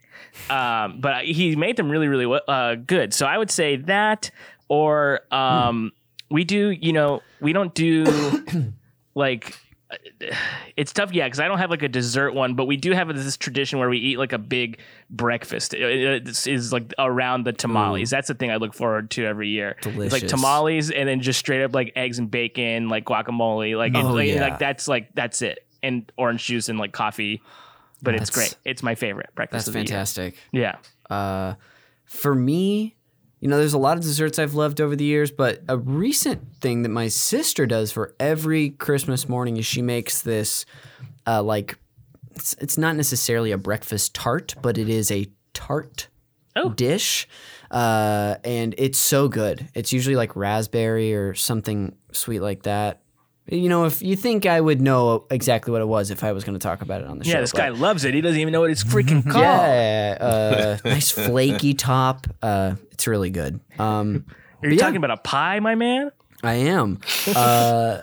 Um, but he made them really, really uh, good. So I would say that, or um, we do, you know, we don't do like it's tough, yeah, because I don't have like a dessert one, but we do have this tradition where we eat like a big breakfast. It's is like around the tamales. That's the thing I look forward to every year. It's like tamales, and then just straight up like eggs and bacon, like guacamole, like Oh, like, yeah. like that's like that's it, and orange juice and like coffee. But it's great. It's my favorite breakfast. That's of the year. fantastic. Yeah. Uh, for me, you know, there's a lot of desserts I've loved over the years, but a recent thing that my sister does for every Christmas morning is she makes this, uh, like, it's, it's not necessarily a breakfast tart, but it is a tart Oh. dish. Uh, and it's so good. It's usually like raspberry or something sweet like that. You know, if you think I would know exactly what it was if I was going to talk about it on the show. Yeah, this but- guy loves it. He doesn't even know what it's freaking called. yeah, uh, nice flaky top. Uh, it's really good. Um, Are you yeah. talking about a pie, my man? I am. Uh,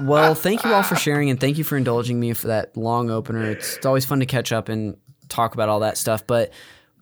well, thank you all for sharing, and thank you for indulging me for that long opener. It's, it's always fun to catch up and talk about all that stuff, but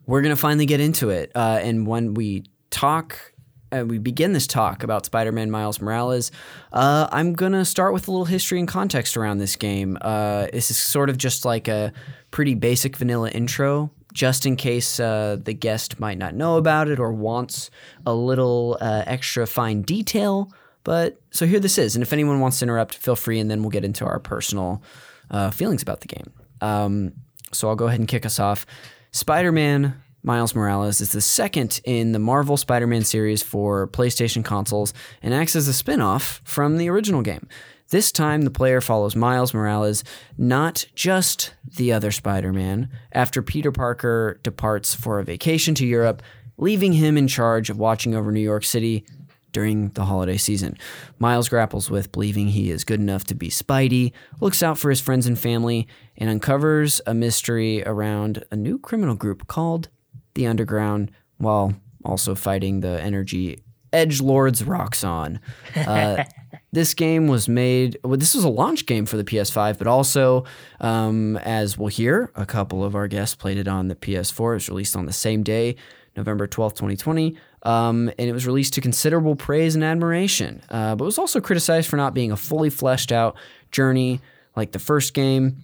we're gonna finally get into it. Uh, and when we talk. Uh, we begin this talk about Spider-Man Miles Morales. Uh, I'm gonna start with a little history and context around this game. Uh, this is sort of just like a pretty basic vanilla intro, just in case uh, the guest might not know about it or wants a little uh, extra fine detail. But so here this is, and if anyone wants to interrupt, feel free, and then we'll get into our personal uh, feelings about the game. Um, so I'll go ahead and kick us off. Spider-Man Miles Morales is the second in the Marvel Spider-Man series for PlayStation consoles and acts as a spin-off from the original game. This time, the player follows Miles Morales, not just the other Spider Man, after Peter Parker departs for a vacation to Europe, leaving him in charge of watching over New York City during the holiday season. Miles grapples with believing he is good enough to be Spidey, looks out for his friends and family, and uncovers a mystery around a new criminal group called the Underground, while also fighting the energy Edge Lord's Roxxon. Uh, this game was made. Well, this was a launch game for the PS5, but also, um, as we'll hear, a couple of our guests played it on the PS4. It was released on the same day, November twelfth, twenty twenty, um, and it was released to considerable praise and admiration. Uh, but was also criticized for not being a fully fleshed out journey like the first game,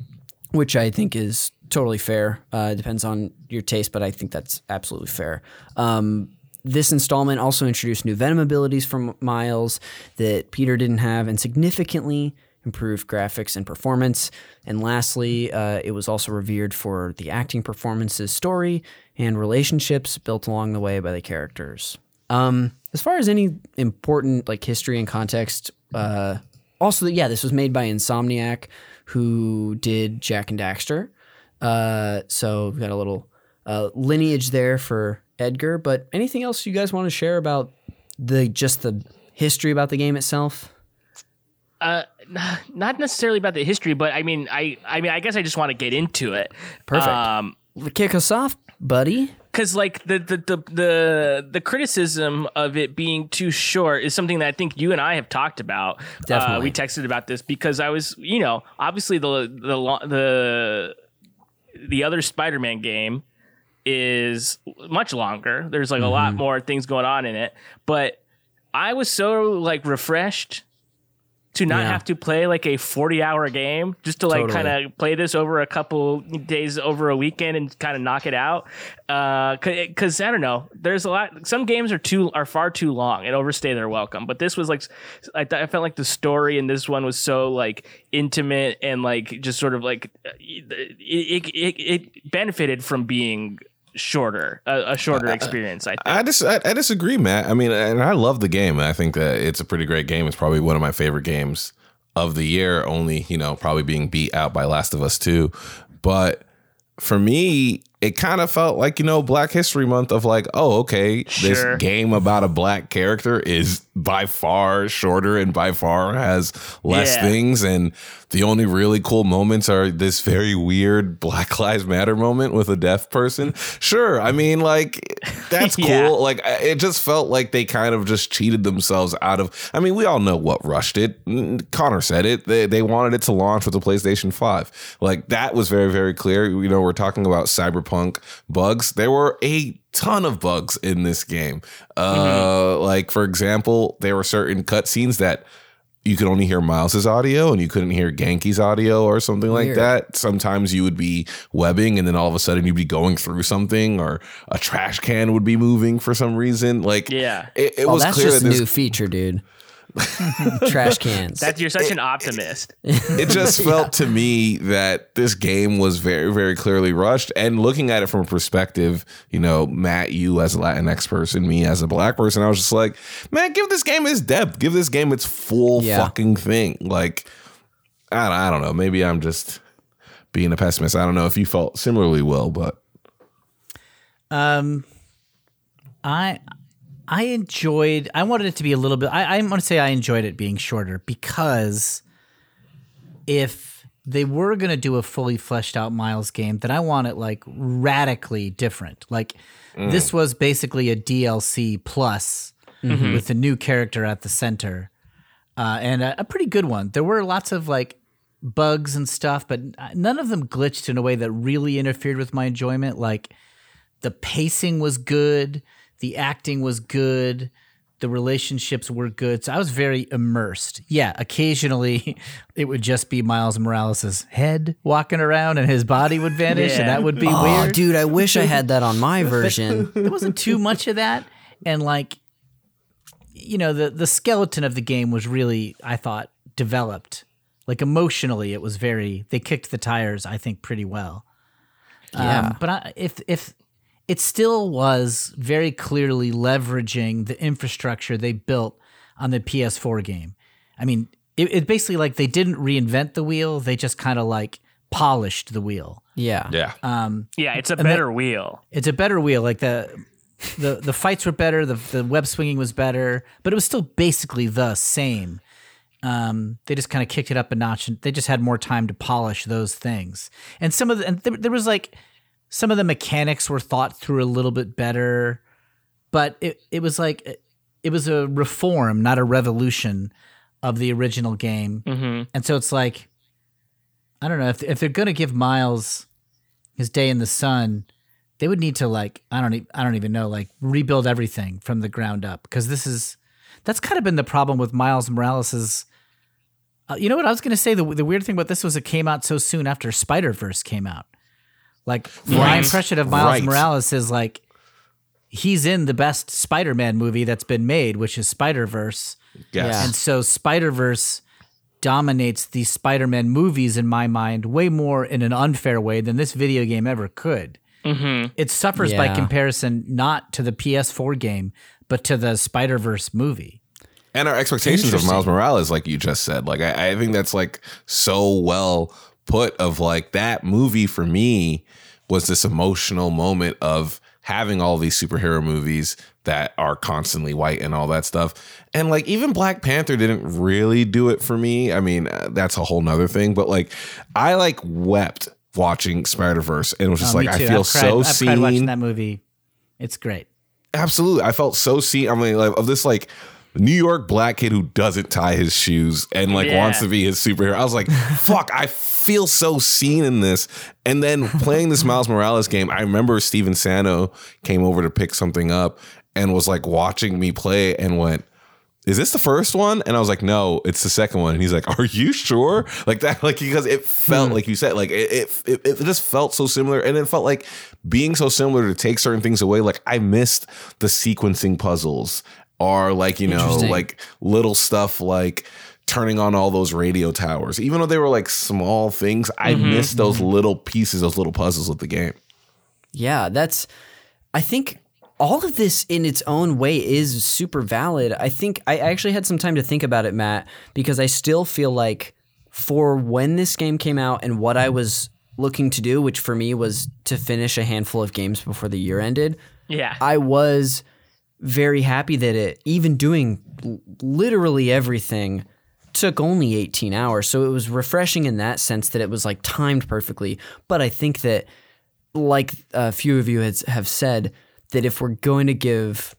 which I think is totally fair. Uh, it depends on your taste, but I think that's absolutely fair. Um, this installment also introduced new Venom abilities from Miles that Peter didn't have and significantly improved graphics and performance. And lastly, uh, it was also revered for the acting performances, story, and relationships built along the way by the characters. Um, as far as any important like history and context, uh, also yeah, this was made by Insomniac, who did Jak and Daxter. Uh, so we've got a little uh, lineage there for Edgar. But anything else you guys want to share about the just the history about the game itself? Uh, not necessarily about the history, but I mean, I, I mean, I guess I just want to get into it. Perfect. Um, Kick us off, buddy. because like the, the the the the criticism of it being too short is something that I think you and I have talked about. Uh, Definitely. we texted about this because I was, you know, obviously the the the the other Spider-Man game is much longer. There's like a lot mm-hmm. more things going on in it, but I was so like refreshed to not Yeah. have to play like a 40 hour game just to like Totally. kind of play this over a couple days over a weekend and kind of knock it out uh cuz I don't know there's a lot some games are too are far too long and overstay their welcome but this was like I, th- I felt like the story in this one was so like intimate and like just sort of like it it, it, it benefited from being shorter a, a shorter experience I think I dis I, I disagree, Matt. I mean, and I love the game. I think that it's a pretty great game. It's probably one of my favorite games of the year. Only you know, probably being beat out by Last of Us Two. But for me, it kind of felt like you know Black History Month of like, oh, okay, Sure. this game about a black character is by far shorter and by far has less Yeah. things, and the only really cool moments are this very weird Black Lives Matter moment with a deaf person. Sure, I mean like that's cool. Yeah. Like it just felt like they kind of just cheated themselves out of. I mean, we all know what rushed it. Mm, Connor said it. They they wanted it to launch with the PlayStation Five. Like that was very very clear. You know, we're talking about cyberpunk bugs. There were a ton of bugs in this game. Uh, like for example, there were certain cutscenes that you could only hear Miles's audio and you couldn't hear Ganke's audio or something like that. Sometimes you would be webbing and then all of a sudden you'd be going through something or a trash can would be moving for some reason. Like Yeah. it, it Oh, was that's clear just that a this new feature, dude. Trash cans. That you're such an optimist. it just felt to me that this game was very, very clearly rushed. And looking at it from a perspective, you know, Matt, you as a Latinx person, me as a black person, I was just like, man, give this game its depth, give this game its full Yeah. fucking thing. Like, I don't, I don't know. Maybe I'm just being a pessimist. I don't know if you felt similarly well, but Um, I I enjoyed. I wanted it to be a little bit. I, I want to say I enjoyed it being shorter because if they were going to do a fully fleshed out Miles game, then I want it like radically different. Like this was basically a DLC plus with a new character at the center, uh, and a, a pretty good one. There were lots of like bugs and stuff, but none of them glitched in a way that really interfered with my enjoyment. Like the pacing was good, the acting was good, the relationships were good. So I was very immersed. Yeah, occasionally it would just be Miles Morales' head walking around and his body would vanish, and that would be oh, weird. dude, I wish I had that on my version. There wasn't too much of that, and like, you know, the the skeleton of the game was really, I thought, developed. Like emotionally, it was very. They kicked the tires, I think, pretty well. Yeah. Um, but I, if if it still was very clearly leveraging the infrastructure they built on the PS4 game. I mean, it, it basically like they didn't reinvent the wheel; they just kind of like polished the wheel. Yeah. yeah. Yeah, it's a better wheel. It's a better wheel. Like the the the fights were better, the the web swinging was better, but it was still basically the same. Um, they just kind of kicked it up a notch, and they just had more time to polish those things. And some of the and there, there was like some of the mechanics were thought through a little bit better, but it it was like it was a reform, not a revolution of the original game. hmm And so it's like, I don't know if if they're gonna give Miles his day in the sun, they would need to like I don't e- I don't even know like rebuild everything from the ground up because this is that's kind of been the problem with Miles Morales's. Uh, you know what I was gonna say? The the weird thing about this was it came out so soon after Spider Verse came out. Like my impression of Miles Right. Morales is like he's in the best Spider Man movie that's been made, which is Spider Verse. Yes. Yeah. And so Spider Verse dominates the Spider Man movies in my mind way more in an unfair way than this video game ever could. hmm It suffers by comparison not to the PS4 game, but to the Spider Verse movie. and our expectations of Miles Morales, like you just said, like I, I think that's like so well put. Of like that movie for me was this emotional moment of having all these superhero movies that are constantly white and all that stuff, and like even Black Panther didn't really do it for me. I mean, uh, that's a whole nother thing, but like I like wept watching Spider Verse and was just Oh, like I feel I've cried, so I've seen. cried watching that movie. It's great. Absolutely. I felt so seen. I mean, like, of this like New York black kid who doesn't tie his shoes and like Yeah. wants to be his superhero. I was like, fuck, I feel so seen in this. And then playing this Miles Morales game, I remember Steven Sano came over to pick something up and was like watching me play and went, is this the first one? And I was like, no, it's the second one. And he's like, are you sure? Like that, like because it felt hmm. like you said, like it, it, it, it just felt so similar, and it felt like being so similar to take certain things away. Like I missed the sequencing puzzles, or like you know, like little stuff like turning on all those radio towers. Even though they were like small things, I mm-hmm, missed those mm-hmm. little pieces, those little puzzles of the game. Yeah, that's. I think all of this in its own way is super valid. I think I actually had some time to think about it, Matt, because I still feel like for when this game came out and what I was looking to do, which for me was to finish a handful of games before the year ended, Yeah. I was very happy that it, even doing literally everything, took only 18 hours. So it was refreshing in that sense that it was like timed perfectly. But I think that, like a few of you has, have said, that if we're going to give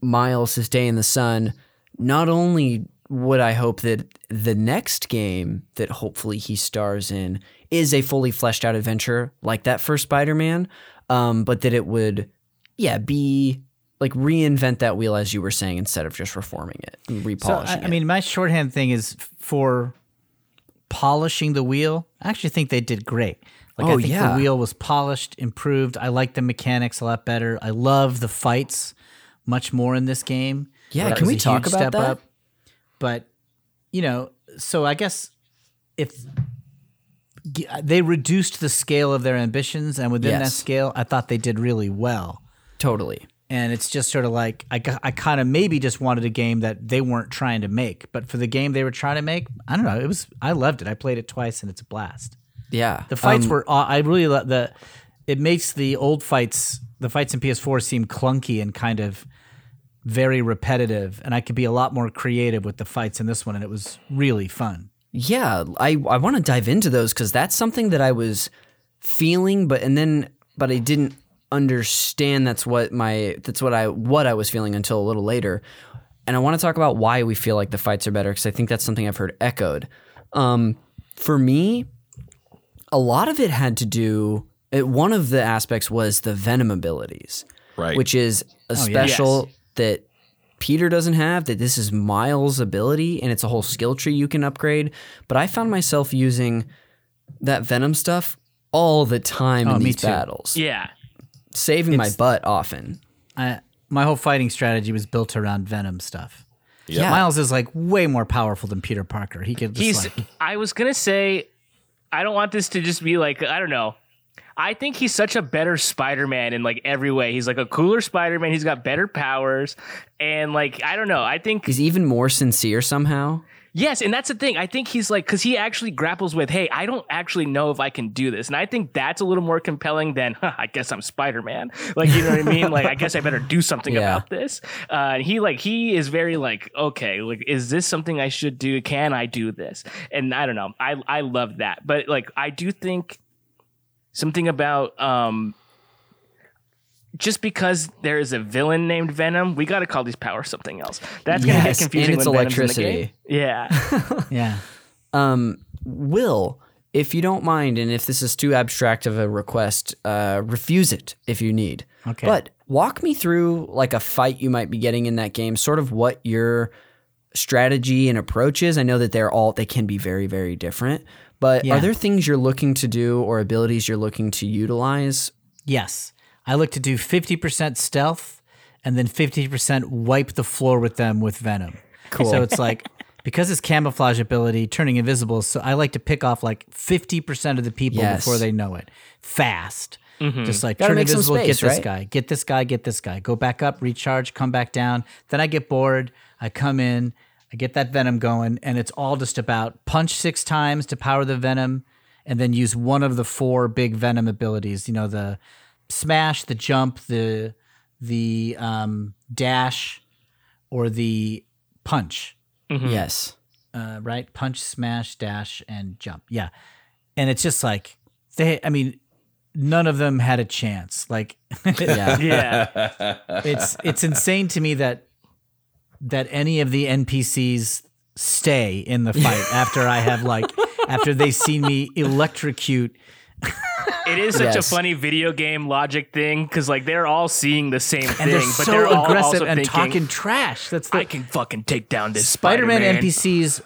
Miles his day in the sun, not only would I hope that the next game that hopefully he stars in is a fully fleshed out adventure like that first Spider Man, um, but that it would, yeah, be like reinvent that wheel as you were saying instead of just reforming it and So repolishing I, it. I mean, my shorthand thing is for polishing the wheel. I actually think they did great. Like I Oh, think yeah. the wheel was polished, improved. I like the mechanics a lot better. I love the fights much more in this game. Yeah, can we talk about step that? Up. But you know, so I guess if they reduced the scale of their ambitions, and within that scale, I thought they did really well totally. And it's just sort of like I, I kind of maybe just wanted a game that they weren't trying to make, but for the game they were trying to make, I don't know. It was I loved it. I played it twice and it's a blast. Yeah. The fights Um, were I really love the it makes the old fights the fights in PS4 seem clunky and kind of very repetitive, and I could be a lot more creative with the fights in this one, and it was really fun. Yeah, I, I want to dive into those because that's something that I was feeling, but and then but I didn't understand that's what my that's what I what I was feeling until a little later, and I want to talk about why we feel like the fights are better because I think that's something I've heard echoed. Um, for me, a lot of it had to do. It, one of the aspects was the venom abilities, Right. which is a special that Peter doesn't have, that this is Miles' ability and it's a whole skill tree you can upgrade. But I found myself using that Venom stuff all the time Oh, in me these too. battles, yeah. Saving my butt often. I my whole fighting strategy was built around Venom stuff. Yeah. Miles is like way more powerful than Peter Parker. He could He's. like I was gonna say, I don't want this to just be like I don't know. I think he's such a better Spider-Man in like every way. He's like a cooler Spider-Man. He's got better powers, and like I don't know. I think He's even more sincere somehow. Yes, and that's the thing. I think he's like because he actually grapples with, "Hey, I don't actually know if I can do this," and I think that's a little more compelling than, huh, "I guess I'm Spider Man." Like, you know what I mean? Like, I guess I better do something Yeah. about this. Uh, and he like he is very like, okay, like, is this something I should do? Can I do this? And I don't know. I I love that, but like, I do think something about um just because there is a villain named Venom, we got to call these powers something else. That's gonna Yes, get confusing. and it's when Venom's in the electricity. game. Yeah. yeah. Um, Will, if you don't mind, and if this is too abstract of a request, uh, refuse it if you need. Okay. But walk me through like a fight you might be getting in that game, sort of what your strategy and approach is. I know that they're all they can be very, very different. But Yeah. are there things you're looking to do or abilities you're looking to utilize? Yes. I look to do 50% stealth and then 50% wipe the floor with them with venom. Cool. So it's like because it's camouflage ability, turning invisible, so I like to pick off like 50% of the people Yes. before they know it. Fast. Mm-hmm. Just like Gotta turn invisible, space, get this right? guy, get this guy, get this guy. Go back up, recharge, come back down. Then I get bored. I come in, I get that venom going, and it's all just about punch six times to power the venom, and then use one of the four big venom abilities. You know, the smash, the jump, the the um, dash, or the punch. Yes. Uh, right? Punch, smash, dash, and jump. Yeah, and it's just like they. I mean, none of them had a chance. Like, Yeah. Yeah. it's it's insane to me that that any of the NPCs stay in the fight after I have like after they see me electrocute. It is such Yes. a funny video game logic thing because like they're all seeing the same And thing, they're but they're all aggressive also and thinking, talking trash. That's the I can fucking take down this Spider-Man, Spider-Man, NPCs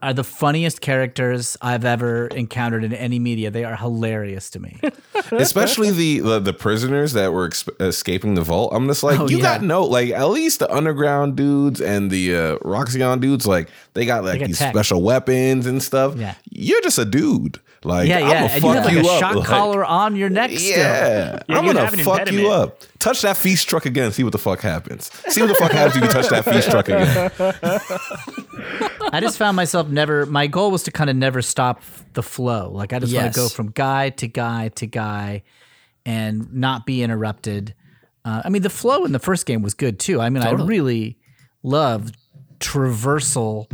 are the funniest characters I've ever encountered in any media. They are hilarious to me. especially the, the the prisoners that were exp- escaping the vault. I'm just like, Oh, you yeah. got no like at least the underground dudes and the uh, Roxxon dudes, like they got like got these tech. special weapons and stuff. Yeah. you're just a dude. Like, yeah, I'm yeah. gonna And fuck you have like you a up. shock like- collar on your neck still. Yeah, Yeah, I'm gonna fuck you up. Touch that feast truck again. See what the fuck happens. See what the fuck happens if you touch that feast truck again. I just found myself never. My goal was to kind of never stop the flow. Like I just want to go from guy to guy to guy, and not be interrupted. Uh, I mean, the flow in the first game was good too. I mean, I really loved traversal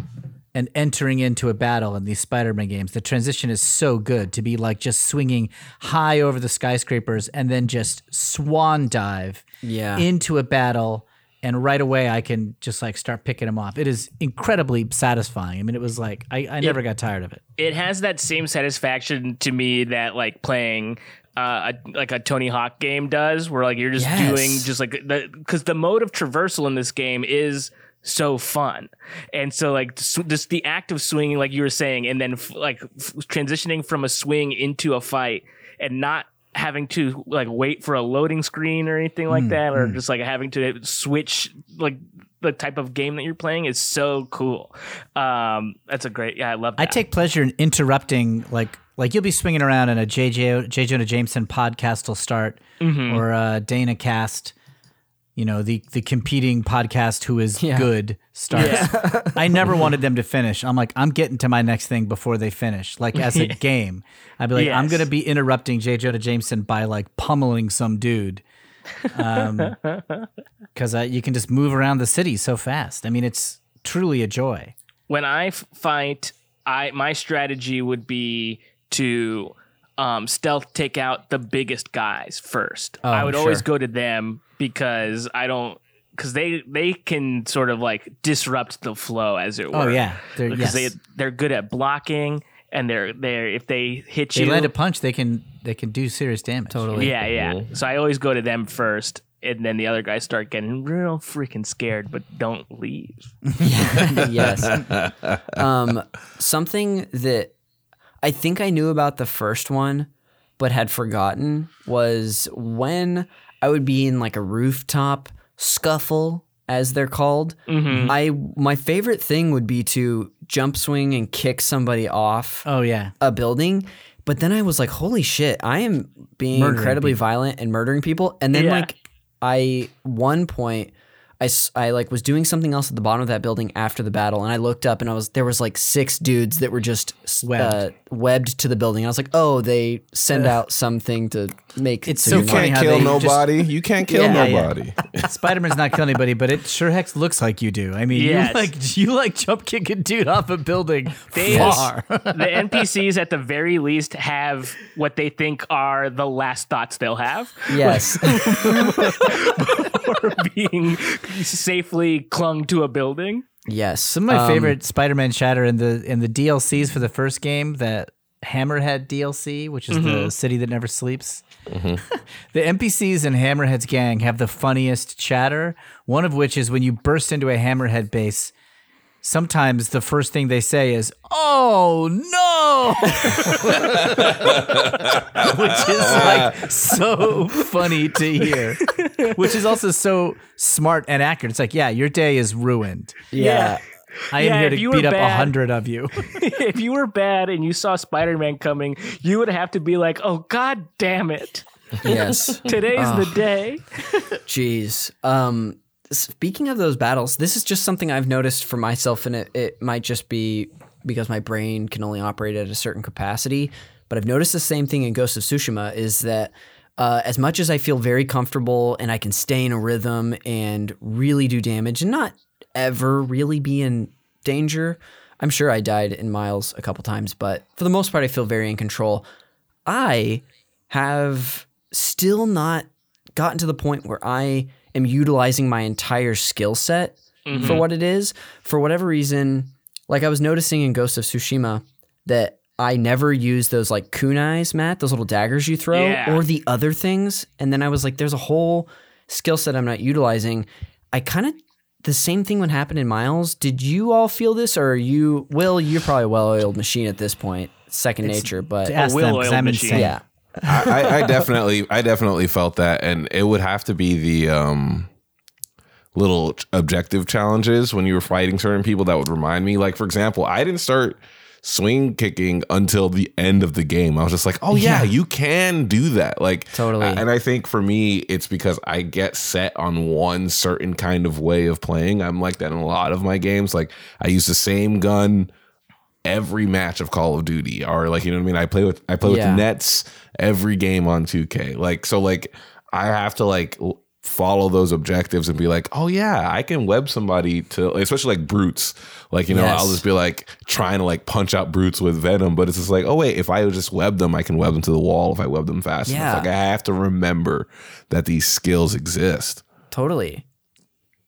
and entering into a battle in these Spider-Man games. The transition is so good to be like just swinging high over the skyscrapers and then just swan dive Yeah. into a battle and right away I can just like start picking them off. It is incredibly satisfying. I mean, it was like I, I never got tired of it. it has that same satisfaction to me that like playing uh, a, like a Tony Hawk game does, where like you're just Yes. doing just like the because the mode of traversal in this game is so fun, and so like sw- just the act of swinging, like you were saying, and then f- like f- transitioning from a swing into a fight, and not having to like wait for a loading screen or anything like mm, that, or mm. just like having to switch like the type of game that you're playing is so cool. Um, that's a great, yeah, I love that. I take pleasure in interrupting like like you'll be swinging around and a JJ J Jonah Jameson podcast will start mm-hmm. or a Danikast. You know the the competing podcast who is Yeah. good starts. I never wanted them to finish. I'm like I'm getting to my next thing before they finish. Like as a game, I'd be like I'm gonna be interrupting J Jonah Jameson by like pummeling some dude. because uh, you can just move around the city so fast. I mean, it's truly a joy. when I f- fight, I my strategy would be to um, stealth take out the biggest guys first. I would always go to them because I don't because they they can sort of like disrupt the flow as it were. Oh yeah, they're, because yes. they they're good at blocking and they're they're if they hit you, they you land a punch, they can they can do serious damage. Totally. yeah yeah. So I always go to them first. And then the other guys start getting real freaking scared, but don't leave. yes. Um, something that I think I knew about the first one, but had forgotten was when I would be in like a rooftop scuffle, as they're called. Mm-hmm. I my favorite thing would be to jump swing and kick somebody off Oh yeah, a building. But then I was like, holy shit, I am being Murdering incredibly violent and murdering people. And then Yeah. like I one point I, s- I, like was doing something else at the bottom of that building after the battle and I looked up and I was there was like six dudes that were just Webbed. Uh, webbed to the building. I was like, "Oh, they send out something to make It's to so do You funny can't how kill they just- nobody. you can't kill Yeah, yeah. nobody. Spider Man's not killing anybody, but it sure heck looks like you do. I mean, Yes. you like you like jump kick a dude off a building They- far. the NPCs at the very least have what they think are the last thoughts they'll have Yes. or being safely clung to a building. yes. Some of my Um, favorite Spider Man chatter in the in the DLCs for the first game, that Hammerhead DLC, which is Mm-hmm. the city that never sleeps. the NPCs in Hammerhead's gang have the funniest chatter. One of which is when you burst into a Hammerhead base. Sometimes the first thing they say is "Oh no," which is like so funny to hear. Which is also so smart and accurate. It's like, yeah, your day is ruined. yeah. I am Yeah, here to you beat up a hundred of you. if you were bad and you saw Spider-Man coming, you would have to be like, "Oh god damn it. Yes. Today's the day." Jeez. Um, speaking of those battles, this is just something I've noticed for myself, and it, it might just be because my brain can only operate at a certain capacity. But I've noticed the same thing in Ghost of Tsushima is that uh, as much as I feel very comfortable and I can stay in a rhythm and really do damage and not ever really be in danger, I'm sure I died in Miles a couple times, but for the most part, I feel very in control. I have still not gotten to the point where I am utilizing my entire skill set for mm-hmm. what it is. For whatever reason, like I was noticing in Ghost of Tsushima that I never use those like kunais, Matt, those little daggers you throw, Yeah. or the other things. And then I was like, there's a whole skill set I'm not utilizing. I kind of the same thing would happen in Miles. Did you all feel this, or are you? Will you're probably a well-oiled machine at this point, second nature. But to ask them, 'cause well-oiled I'm machine. insane. yeah, I, I, definitely, I definitely felt that, and it would have to be the um, little objective challenges when you were fighting certain people that would remind me. Like, for example, I didn't start swing kicking until the end of the game. I was just like, oh yeah, Yeah. you can do that. Like Totally. And I think for me, it's because I get set on one certain kind of way of playing. I'm like that in a lot of my games. Like I use the same gun every match of Call of Duty or like you know what I mean I play with I play Yeah. with nets every game on 2K like so like I have to like follow those objectives and be like oh yeah I can web somebody to especially like brutes like you know Yes. I'll just be like trying to like punch out brutes with venom but it's just like oh wait if I just web them I can web them to the wall if I web them fast enough Yeah. like I have to remember that these skills exist Totally.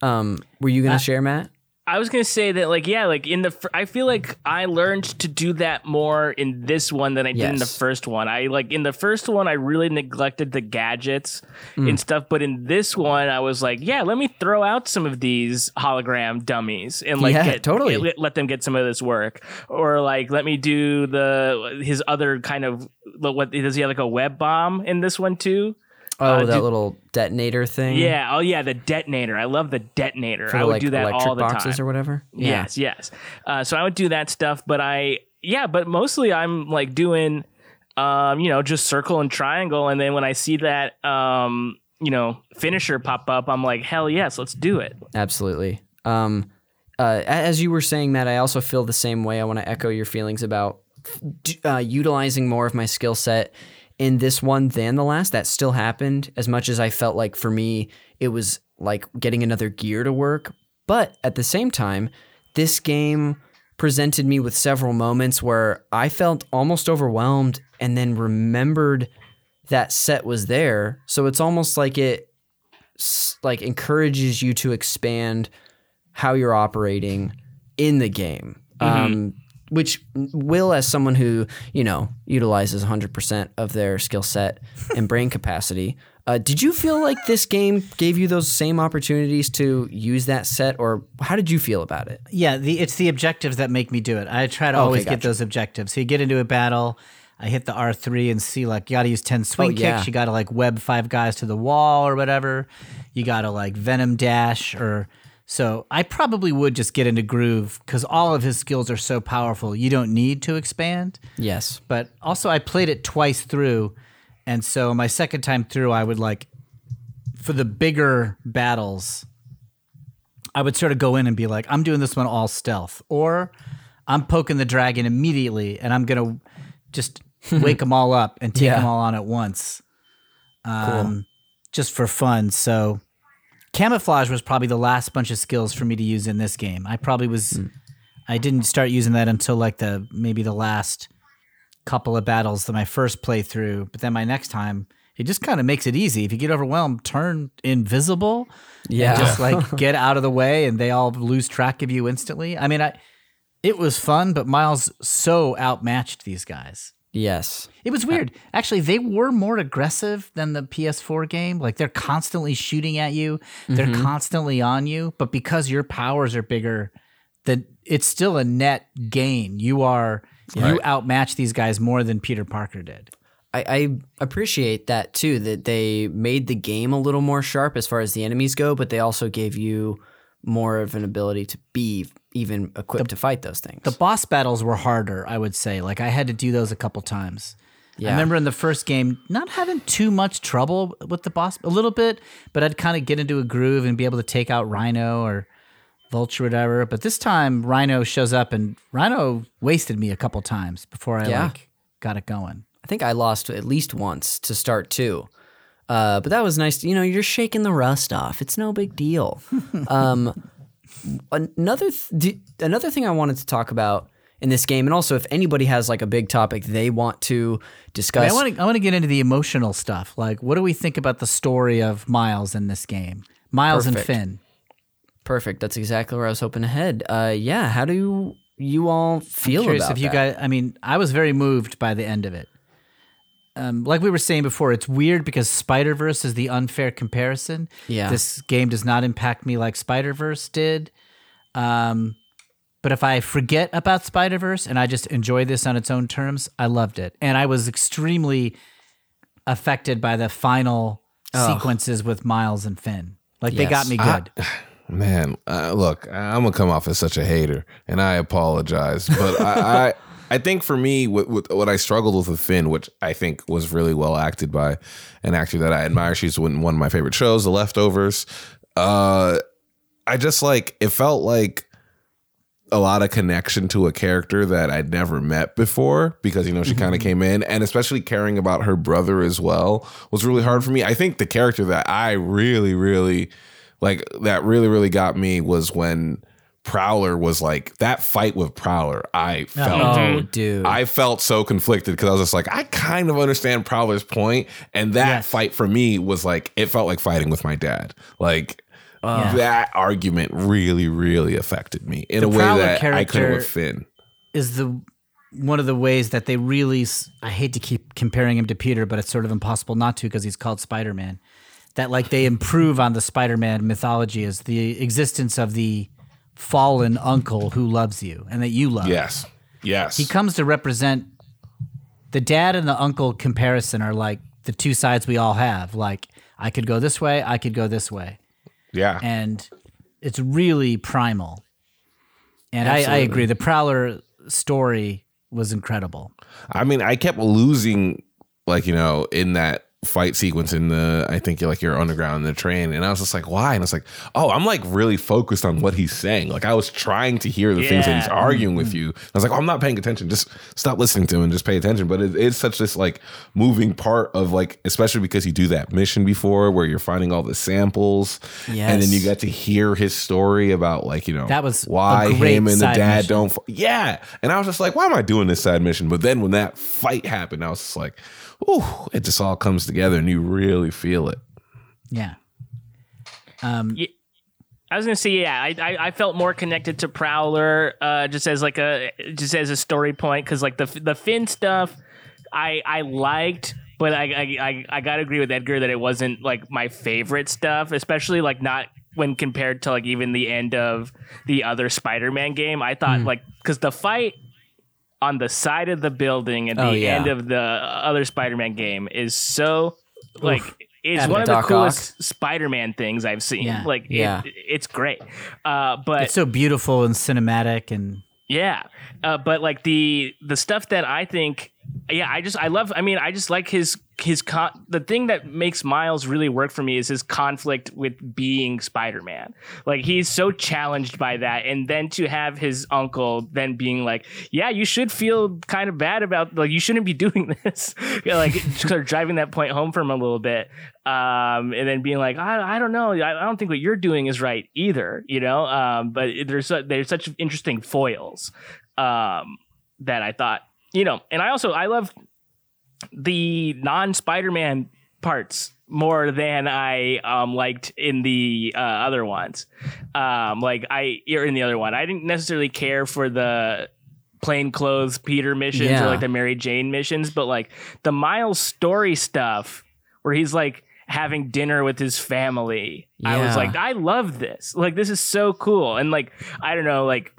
Um, were you gonna share, Matt? I was gonna say that, like, yeah, like in the, fir- I feel like I learned to do that more in this one than I did in the first one. I like in the first one, I really neglected the gadgets Mm. and stuff, but in this one, I was like, yeah, let me throw out some of these hologram dummies and like Yeah, get, totally. let, let them get some of this work, or like let me do the his other kind of what does he have like a web bomb in this one too? Oh, Uh, that do- little detonator thing. Yeah, oh yeah, the detonator. I love the detonator. For I would like do that all the boxes time. or whatever. Yeah. Yes, yes. Uh, so I would do that stuff, but I yeah, but mostly I'm like doing um, you know, just circle and triangle and then when I see that um, you know, finisher pop up, I'm like, hell yes, let's do it. Absolutely. Um, uh, as you were saying, Matt, I also feel the same way. I want to echo your feelings about uh, utilizing more of my skill set in this one than the last. That still happened as much as I felt like for me, it was like getting another gear to work. But at the same time, this game presented me with several moments where I felt almost overwhelmed and then remembered that set was there. So it's almost like it like encourages you to expand how you're operating in the game. Um, which will, as someone who you know utilizes 100% of their skill set and brain capacity, uh, did you feel like this game gave you those same opportunities to use that set, or how did you feel about it? Yeah, the it's the objectives that make me do it. I try to always get those objectives. So you get into a battle, I hit the R three and see like you got to use ten swing Oh, yeah. kicks. You got to like web five guys to the wall or whatever. You got to like venom dash or so. I probably would just get into groove because all of his skills are so powerful. You don't need to expand. Yes. But also, I played it twice through, and so my second time through, I would like for the bigger battles. I would sort of go in and be like, I'm doing this one all stealth, or I'm poking the dragon immediately, and I'm gonna just wake them all up and take Yeah. them all on at once, um, just for fun. So, camouflage was probably the last bunch of skills for me to use in this game. I probably was, I didn't start using that until like the maybe the last couple of battles that my first playthrough, but then my next time. It just kind of makes it easy. If you get overwhelmed, turn invisible Yeah. just like get out of the way and they all lose track of you instantly. I mean, I it was fun, but Miles so outmatched these guys. Yes. It was uh, weird. Actually, they were more aggressive than the PS4 game. Like they're constantly shooting at you, they're mm-hmm. constantly on you, but because your powers are bigger, that it's still a net gain. You are you outmatch these guys more than Peter Parker did. I, I appreciate that too, that they made the game a little more sharp as far as the enemies go, but they also gave you more of an ability to be even equipped to fight those things. The boss battles were harder, I would say. Like I had to do those a couple times. Yeah. I remember in the first game not having too much trouble with the boss, a little bit, but I'd kind of get into a groove and be able to take out Rhino or Vulture, whatever. But this time, Rhino shows up, and Rhino wasted me a couple times before I Yeah. like got it going. I think I lost at least once to start too. Uh, but that was nice. You know, you're shaking the rust off. It's no big deal. um, another th- another thing I wanted to talk about in this game, and also if anybody has like a big topic they want to discuss, I want to I want to get into the emotional stuff. Like, what do we think about the story of Miles in this game? Miles Perfect. and Phin. perfect. That's exactly where I was hoping to head. Uh, yeah, how do you all feel curious about if you that? guys i mean i was very moved by the end of it um, like we were saying before it's weird because spider-verse is the unfair comparison. Yeah. this game does not impact me like spider-verse did. Um, but if i forget about spider-verse and i just enjoy this on its own terms i loved it. And i was extremely affected by the final sequences with miles and phin. Like they got me good. Man, uh, look, I'm gonna come off as such a hater, and I apologize, but I, I think for me, what, what, what I struggled with with Phin, which I think was really well acted by an actor that I admire. She's one one of my favorite shows, The Leftovers. Uh, I just like it felt like a lot of connection to a character that I'd never met before because you know she kind of came in and especially caring about her brother as well was really hard for me. I think the character that I really really like that really really got me was when Prowler was like that fight with Prowler. I oh, felt Oh, dude. I felt so conflicted because I was just like, I kind of understand Prowler's point, and that Yes. fight for me was like it felt like fighting with my dad. Like oh. Yeah. that argument really, really affected me in The a way Prowler that I couldn't with Phin. is the one of the ways that they really I hate to keep comparing him to Peter, but it's sort of impossible not to because he's called Spider-Man. That like they improve on the Spider-Man mythology is the existence of the fallen uncle who loves you and that you love. Yes, yes, He comes to represent the dad and the uncle comparison are like the two sides we all have. Like I could go this way, I could go this way. yeah, and it's really primal. And I, I agree. The Prowler story was incredible. I mean, I kept losing, like you know, in that fight sequence in the I think you're like you're underground in the train, and I was just like, why? And it's like, oh, I'm like really focused on what he's saying. Like I was trying to hear the things that he's Yeah. arguing with mm-hmm. you. I was like, oh, I'm not paying attention. Just stop listening to him and just pay attention. But it, it's such this like moving part of like, especially because you do that mission before where you're finding all the samples, and then you get to hear his story about like you know That was why him and the dad mission. don't. f- Yeah, and I was just like, why am I doing this side mission? But then when that fight happened, I was just like, ooh, it just all comes together, and you really feel it. Yeah. Um, yeah. I was gonna say, yeah, I, I I felt more connected to Prowler, uh, just as like a just as a story point, because like the the Phin stuff, I I liked, but I I I, I gotta agree with Edgar that it wasn't like my favorite stuff, especially like not when compared to like even the end of the other Spider-Man game. I thought like because the fight on the side of the building at the Oh, yeah. end of the other Spider-Man game is so like. It's Epic. one of the Doc Ock. coolest Spider-Man things I've seen. Yeah. Like, it- Yeah. it's great. Uh, but it's so beautiful and cinematic, and yeah, uh, but like the the stuff that I think, yeah, I just I love. I mean, I just like his his con- the thing that makes Miles really work for me is his conflict with being Spider Man. Like he's so challenged by that, and then to have his uncle then being like, yeah, you should feel kind of bad about like you shouldn't be doing this, like sort of driving that point home for him a little bit, um, and then being like, I, I don't know, I, I don't think what you're doing is right either, you know. Um, but there's there's such interesting foils um, that I thought, you know, and I also I love the non Spider Man parts more than I um, liked in the uh, other ones. Um, like I or in the other one, I didn't necessarily care for the plainclothes Peter missions Yeah. or like the Mary Jane missions, but like the Miles story stuff where he's like having dinner with his family. I was like, I love this. Like this is so cool. And like I don't know, like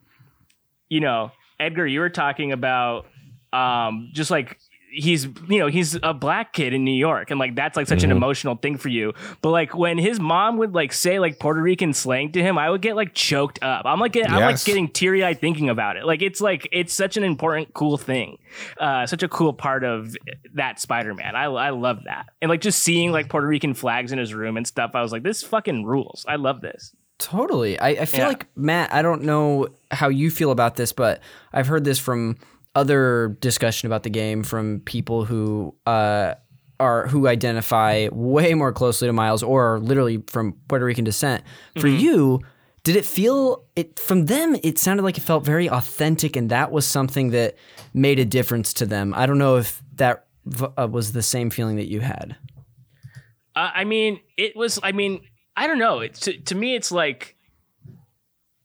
you know, Edgar, you were talking about um just like he's you know he's a black kid in New York and like that's like such an emotional thing for you. But like when his mom would like say like Puerto Rican slang to him I would get like choked up. I'm like I'm like getting teary eyed thinking about it. Like it's like it's such an important cool thing uh such a cool part of that Spider-Man. I I love that. And like just seeing like Puerto Rican flags in his room and stuff I was like this fucking rules. I love this. Totally. I, I feel Yeah. like Matt. I don't know how you feel about this, but I've heard this from other discussion about the game from people who uh, are who identify way more closely to Miles or are literally from Puerto Rican descent. For you, did it feel it from them? It sounded like it felt very authentic, and that was something that made a difference to them. I don't know if that v- uh, was the same feeling that you had. Uh, I mean, it was. I mean, I don't know. It's to, to me, it's like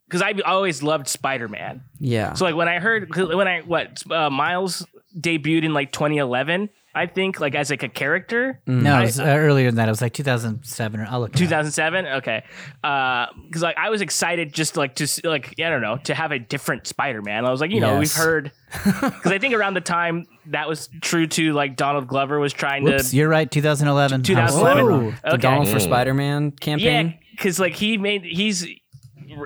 because I always loved Spider Man. Yeah. So like when I heard when I what uh, Miles debuted in like 2011, I think like as like a character. no, it was uh, earlier than that. It was like 2007 or I'll look. it up. 2007 okay because like i was excited just like to s- like i don't know to have a different spider-man i was like you know we've heard because i think around the time that was true to like donald glover was trying Whoops, to you're right. 2011. 2011. Oh. wrong. the okay. Donald for Spider Man campaign. Yeah, campaign. because like he made he's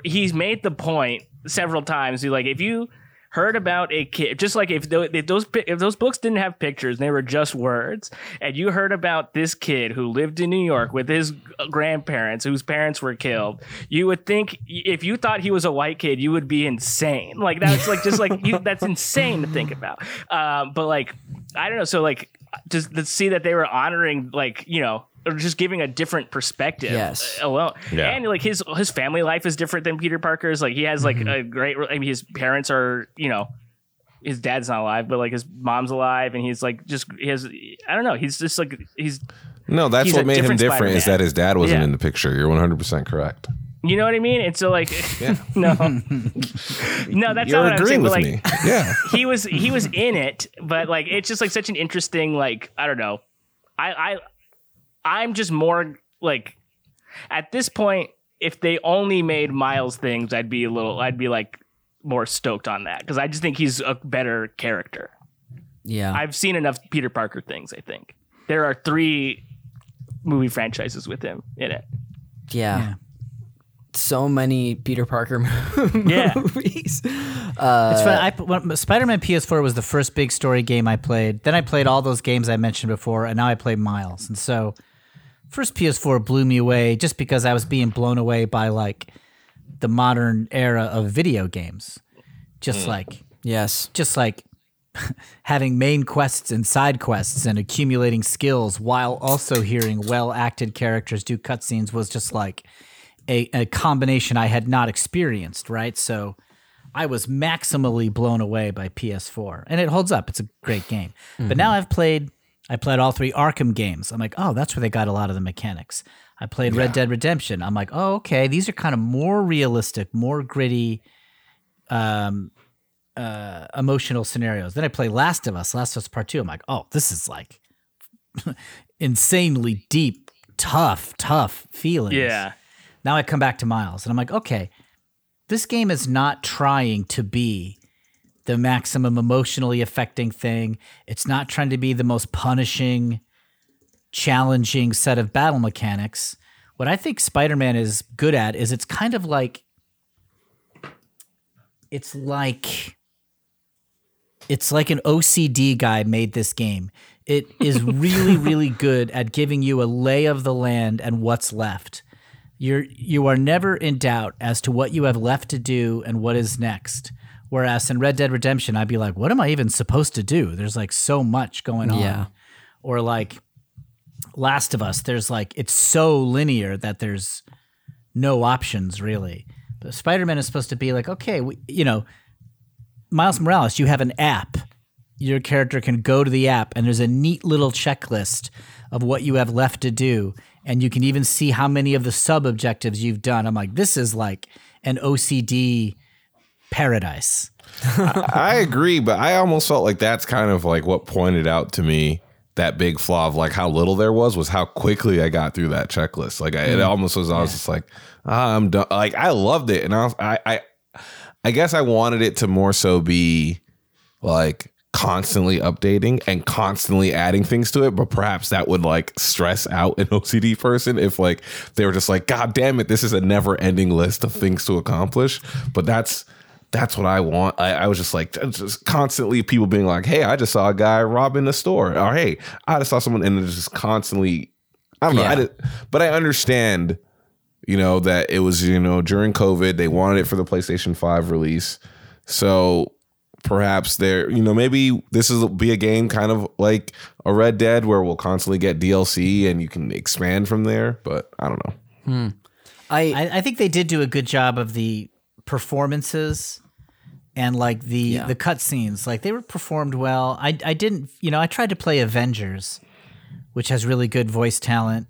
he's made the point several times. He's like, if you heard about a kid, just like if, if those if those books didn't have pictures, they were just words, and you heard about this kid who lived in New York with his grandparents whose parents were killed, you would think if you thought he was a white kid, you would be insane. Like that's like just like you, that's insane to think about. Um, but like I don't know, so like just to see that they were honoring like you know or just giving a different perspective Yes. Uh, alone. Yeah. And like his his family life is different than Peter Parker's. Like he has like mm-hmm. a great. I mean, his parents are you know. His dad's not alive, but like his mom's alive, and he's like just he has. I don't know. He's just like he's. No, that's He's what a made him different different is Spider-Man. that his dad wasn't Yeah. in the picture. You're 100 percent correct. You know what I mean? And so like, no, no, that's You're not what I'm agreeing saying. with but, like, me. Yeah. he was he was in it, but like it's just like such an interesting like I don't know. I I I'm just more like at this point if they only made Miles things, I'd be a little I'd be like more stoked on that because I just think he's a better character. Yeah. I've seen enough Peter Parker things. I think there are three movie franchises with him in it. yeah. Yeah. So many Peter Parker Yeah. movies. It's fun. Uh, I, when, Spider-Man PS4 was the first big story game I played. Then I played all those games I mentioned before, and now I play Miles. And so, first PS4 blew me away just because I was being blown away by like the modern era of video games. Just hmm. like, Yes. just like having main quests and side quests and accumulating skills while also hearing well acted characters do cutscenes was just like a, a combination I had not experienced, right? So I was maximally blown away by PS4. And it holds up. It's a great game. But mm-hmm. now I've played I played all three Arkham games. I'm like, oh, that's where they got a lot of the mechanics. I played Red Dead Redemption. I'm like, oh, okay, these are kind of more realistic, more gritty, um, uh, emotional scenarios. Then I play Last of Us, Last of Us Part Two. I'm like, oh, this is like insanely deep, tough, tough feelings. Yeah. Now I come back to Miles and I'm like, okay, this game is not trying to be the maximum emotionally affecting thing. It's not trying to be the most punishing, challenging set of battle mechanics. What I think Spider Man is good at is it's kind of like, it's like, it's like an OCD guy made this game. It is really, really good at giving you a lay of the land and what's left you're you are never in doubt as to what you have left to do and what is next. Whereas in Red Dead Redemption, I'd be like, what am I even supposed to do? There's like so much going on. Yeah. Or like Last of Us, there's like it's so linear that there's no options really. But Spider-Man is supposed to be like, okay, we, you know, Miles Morales, you have an app. Your character can go to the app, and there's a neat little checklist of what you have left to do. And you can even see how many of the sub objectives you've done. I'm like, this is like an OCD paradise. I agree, but I almost felt like that's kind of like what pointed out to me that big flaw of like how little there was was how quickly I got through that checklist. Like I, it almost was. I was just like, ah, I'm done. Like I loved it, and I, was, I, I, I guess I wanted it to more so be like constantly updating and constantly adding things to it but perhaps that would like stress out an ocd person if like they were just like god damn it this is a never ending list of things to accomplish but that's that's what I want. I, I was just like, just constantly people being like, "Hey, I just saw a guy robbing the store," or "Hey, I just saw someone," and it's just constantly. I don't know. I did, but I understand, you know, that it was you know during COVID they wanted it for the PlayStation Five release, so perhaps there, you know, maybe this is be a game kind of like a Red Dead where we'll constantly get DLC and you can expand from there. But I don't know. Hmm. I, I, I think they did do a good job of the performances and like the Yeah. the cutscenes. Like they were performed well. I I didn't you know I tried to play Avengers, which has really good voice talent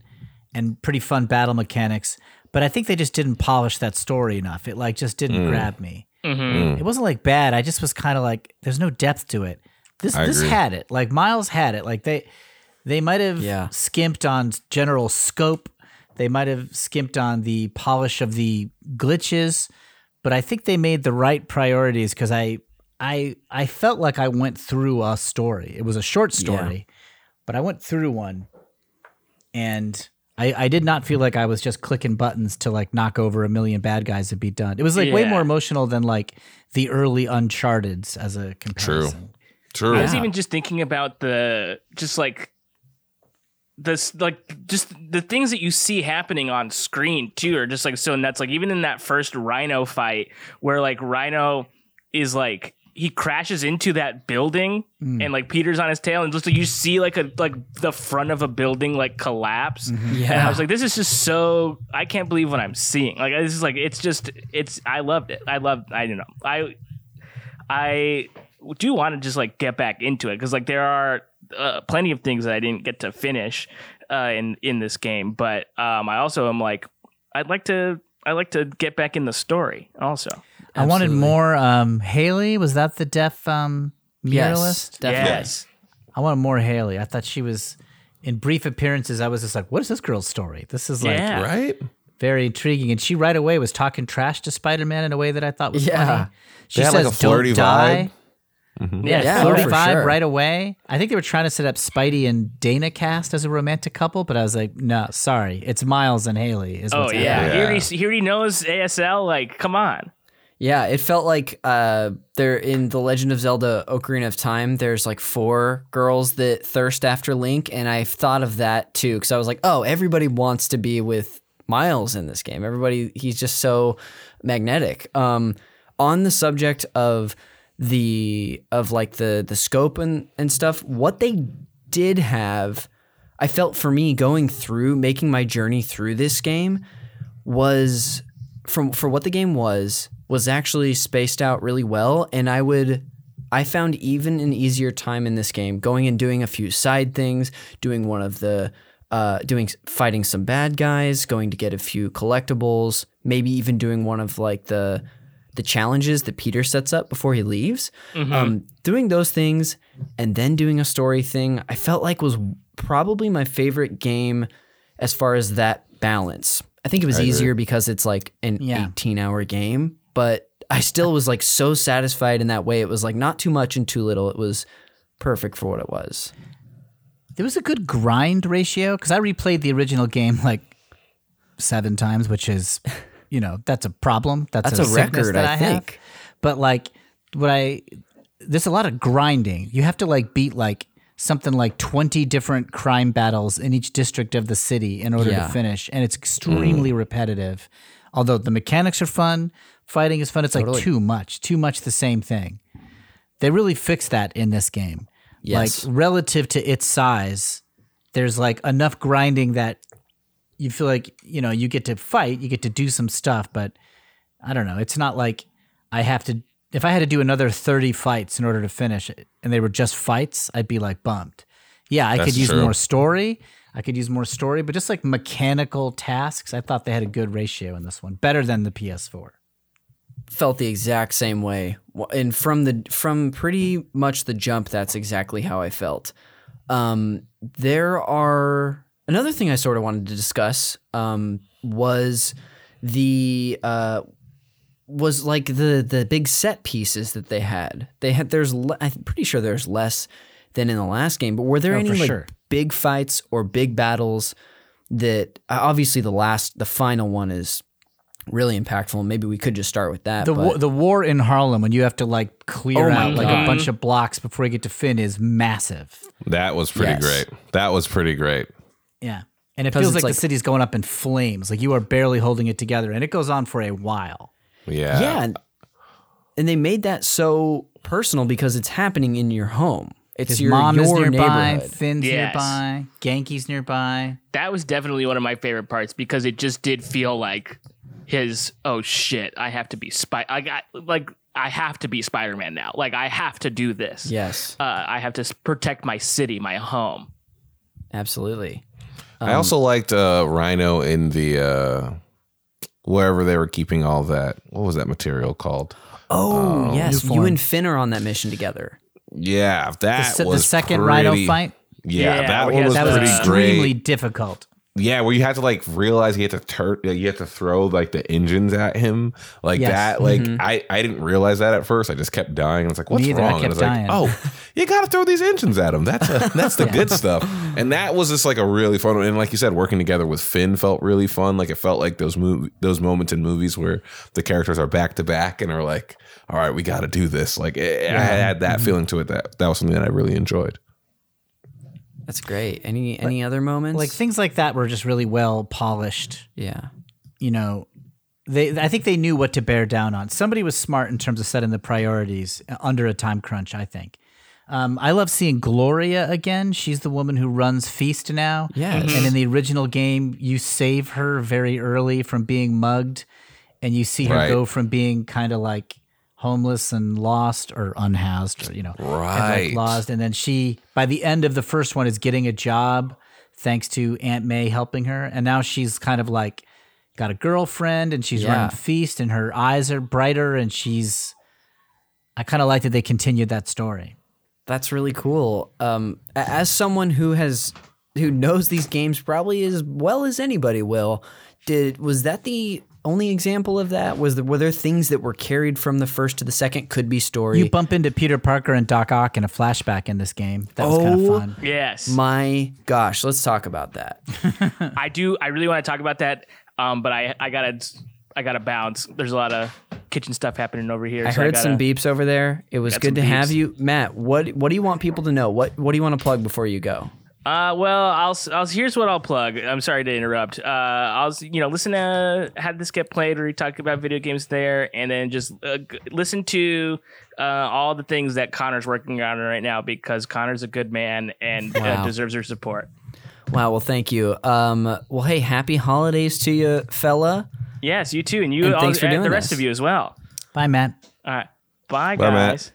and pretty fun battle mechanics. But I think they just didn't polish that story enough. It like just didn't mm. grab me. Mm-hmm. Mm. It wasn't like bad. I just was kind of like, there's no depth to it. This I this agree. had it. Like Miles had it. Like they they might have Yeah. skimped on general scope. They might have skimped on the polish of the glitches, but I think they made the right priorities because I I I felt like I went through a story. It was a short story, but I went through one, and I, I did not feel like I was just clicking buttons to like knock over a million bad guys and be done. It was like way more emotional than like the early Uncharted's as a comparison. True. comparison. True. I was even just thinking about the just like this like just the things that you see happening on screen too are just like so nuts. Like even in that first Rhino fight where like Rhino is like he crashes into that building mm. and like Peter's on his tail and just like you see like a like the front of a building like collapse. Mm-hmm. And I was like, this is just so I can't believe what I'm seeing. Like this is like it's just it's I loved it. I loved I don't know. I I do want to just like get back into it because like there are uh, plenty of things that I didn't get to finish uh, in in this game, but um, I also am like I'd like to I like to get back in the story also. I wanted more um Hailey, was that the deaf um Yes, definitely. Yes. I wanted more Hailey. I thought she was in brief appearances, I was just like, what is this girl's story? This is like Yeah. right? very intriguing. And she right away was talking trash to Spider Man in a way that I thought was Yeah. funny. She They had, says, like, a flirty "Don't die." vibe. Yeah, Yeah, flirty for vibe sure. right away. I think they were trying to set up Spidey and Danikast as a romantic couple, but I was like, no, sorry, it's Miles and Hailey. Is Oh what's yeah. happening. He, already, he already knows ASL. Like, come on. Yeah, it felt like uh, there in the Legend of Zelda: Ocarina of Time. There's like four girls that thirst after Link, and I thought of that too because I was like, oh, everybody wants to be with Miles in this game. Everybody, he's just so magnetic. Um, on the subject of the of like the the scope and and stuff, what they did have, I felt for me going through making my journey through this game was from for what the game was was actually spaced out really well and I would I found even an easier time in this game going and doing a few side things, doing one of the uh, doing fighting some bad guys, going to get a few collectibles, maybe even doing one of like the the challenges that Peter sets up before he leaves. Um, doing those things and then doing a story thing, I felt like was probably my favorite game as far as that balance. I think it was easier because it's like an Yeah. 18 hour game, but I still was like so satisfied in that way. It was like not too much and too little. It was perfect for what it was. There was a good grind ratio because I replayed the original game like seven times, which is, you know, that's a problem. That's, That's a, a record, that I I, have. think. But like, what I there's a lot of grinding. You have to like beat like something like 20 different crime battles in each district of the city in order Yeah. to finish, and it's extremely mm. repetitive. Although the mechanics are fun, fighting is fun. It's like too much, too much the same thing. They really fixed that in this game. Yes. Like relative to its size, there's like enough grinding that you feel like, you know, you get to fight, you get to do some stuff, but I don't know. It's not like I have to if I had to do another 30 fights in order to finish it and they were just fights, I'd be like bummed. Yeah, I That's could use true. more story. I could use more story, but just like mechanical tasks, I thought they had a good ratio in this one, better than the PS4. felt the exact same way and from the from pretty much the jump that's exactly how i felt um, there are another thing i sort of wanted to discuss um, was the uh, was like the the big set pieces that they had they had there's le- i'm pretty sure there's less than in the last game but were there Oh, any like sure. big fights or big battles that uh, obviously the last the final one is really impactful maybe we could just start with that The but- war, the war in Harlem when you have to like clear Oh out like God. a bunch of blocks before you get to Phin is massive. That was pretty Yes. great. That was pretty great. Yeah. And it feels like, like- the city's going up in flames. Like you are barely holding it together and it goes on for a while. Yeah. Yeah. And, and they made that so personal because it's happening in your home. It's His your, mom your is nearby, neighborhood. Phin's Yes. nearby, Ganke's nearby. That was definitely one of my favorite parts because it just did feel like his oh shit, I have to be spy I got like I have to be Spider-Man now. Like I have to do this. Yes, Uh, I have to protect my city, my home. absolutely. I also liked uh, Rhino in the uh, wherever they were keeping all that. What was that material called? Oh, yes. You and Phin are on that mission together. Yeah, The, that se- the was second pretty- Rhino fight, Yeah, Yeah, that we one was that the- was pretty extremely great. difficult. Yeah, where you had to like realize you had to turn, you had to throw like the engines at him, like Yes. that. Like Mm-hmm. I, I didn't realize that at first. I just kept dying. and It's like, what's either. I wrong? And kept it's like, dying. oh, you got to throw these engines at him. That's a, that's the good stuff. And that was just like a really fun. And like you said, working together with Phin felt really fun. Like it felt like those mov- those moments in movies where the characters are back to back and are like, all right, we got to do this. Like it, I had that Mm-hmm. feeling to it. That that was something that I really enjoyed. That's great. Any any other moments? Like things like that were just really well polished. yeah. You know, they I think they knew what to bear down on. Somebody was smart in terms of setting the priorities under a time crunch. I think. Um, I love seeing Gloria again. She's the woman who runs Feast now. Yes. And in the original game, you save her very early from being mugged, and you see her Right. go from being kind of like homeless and lost or unhoused or you know Right. like lost and then she by the end of the first one is getting a job thanks to aunt may helping her and now she's kind of like got a girlfriend and she's Yeah. running feast and her eyes are brighter and she's i kind of like that they continued that story That's really cool. Um, as someone who has who knows these games probably as well as anybody will, did was that the only example of that? Was there were there things that were carried from the first to the second? Could be story. you bump into peter parker and doc ock in a flashback in this game that was kind Oh. of fun Yes. My gosh, let's talk about that. I do. I really want to talk about that. Um, but I, I gotta, I gotta bounce. There's a lot of kitchen stuff happening over here. I so heard gotta- some beeps over there. It was good to some have you, Matt. What what do you want people to know? What what do you want to plug before you go? Uh, well, I'll, I'll here's what I'll plug. I'm sorry to interrupt. Uh, I'll you know listen to had this get played where we talk about video games there, and then just uh, g- listen to uh, all the things that Connor's working on right now because Connor's a good man and Wow. uh, deserves our support. Wow. Well, thank you. Um. Well, hey, happy holidays to you, fella. Yes, you too, and you And all, thanks for and doing the rest this. of you as well. bye matt All right, bye, Bye, Matt.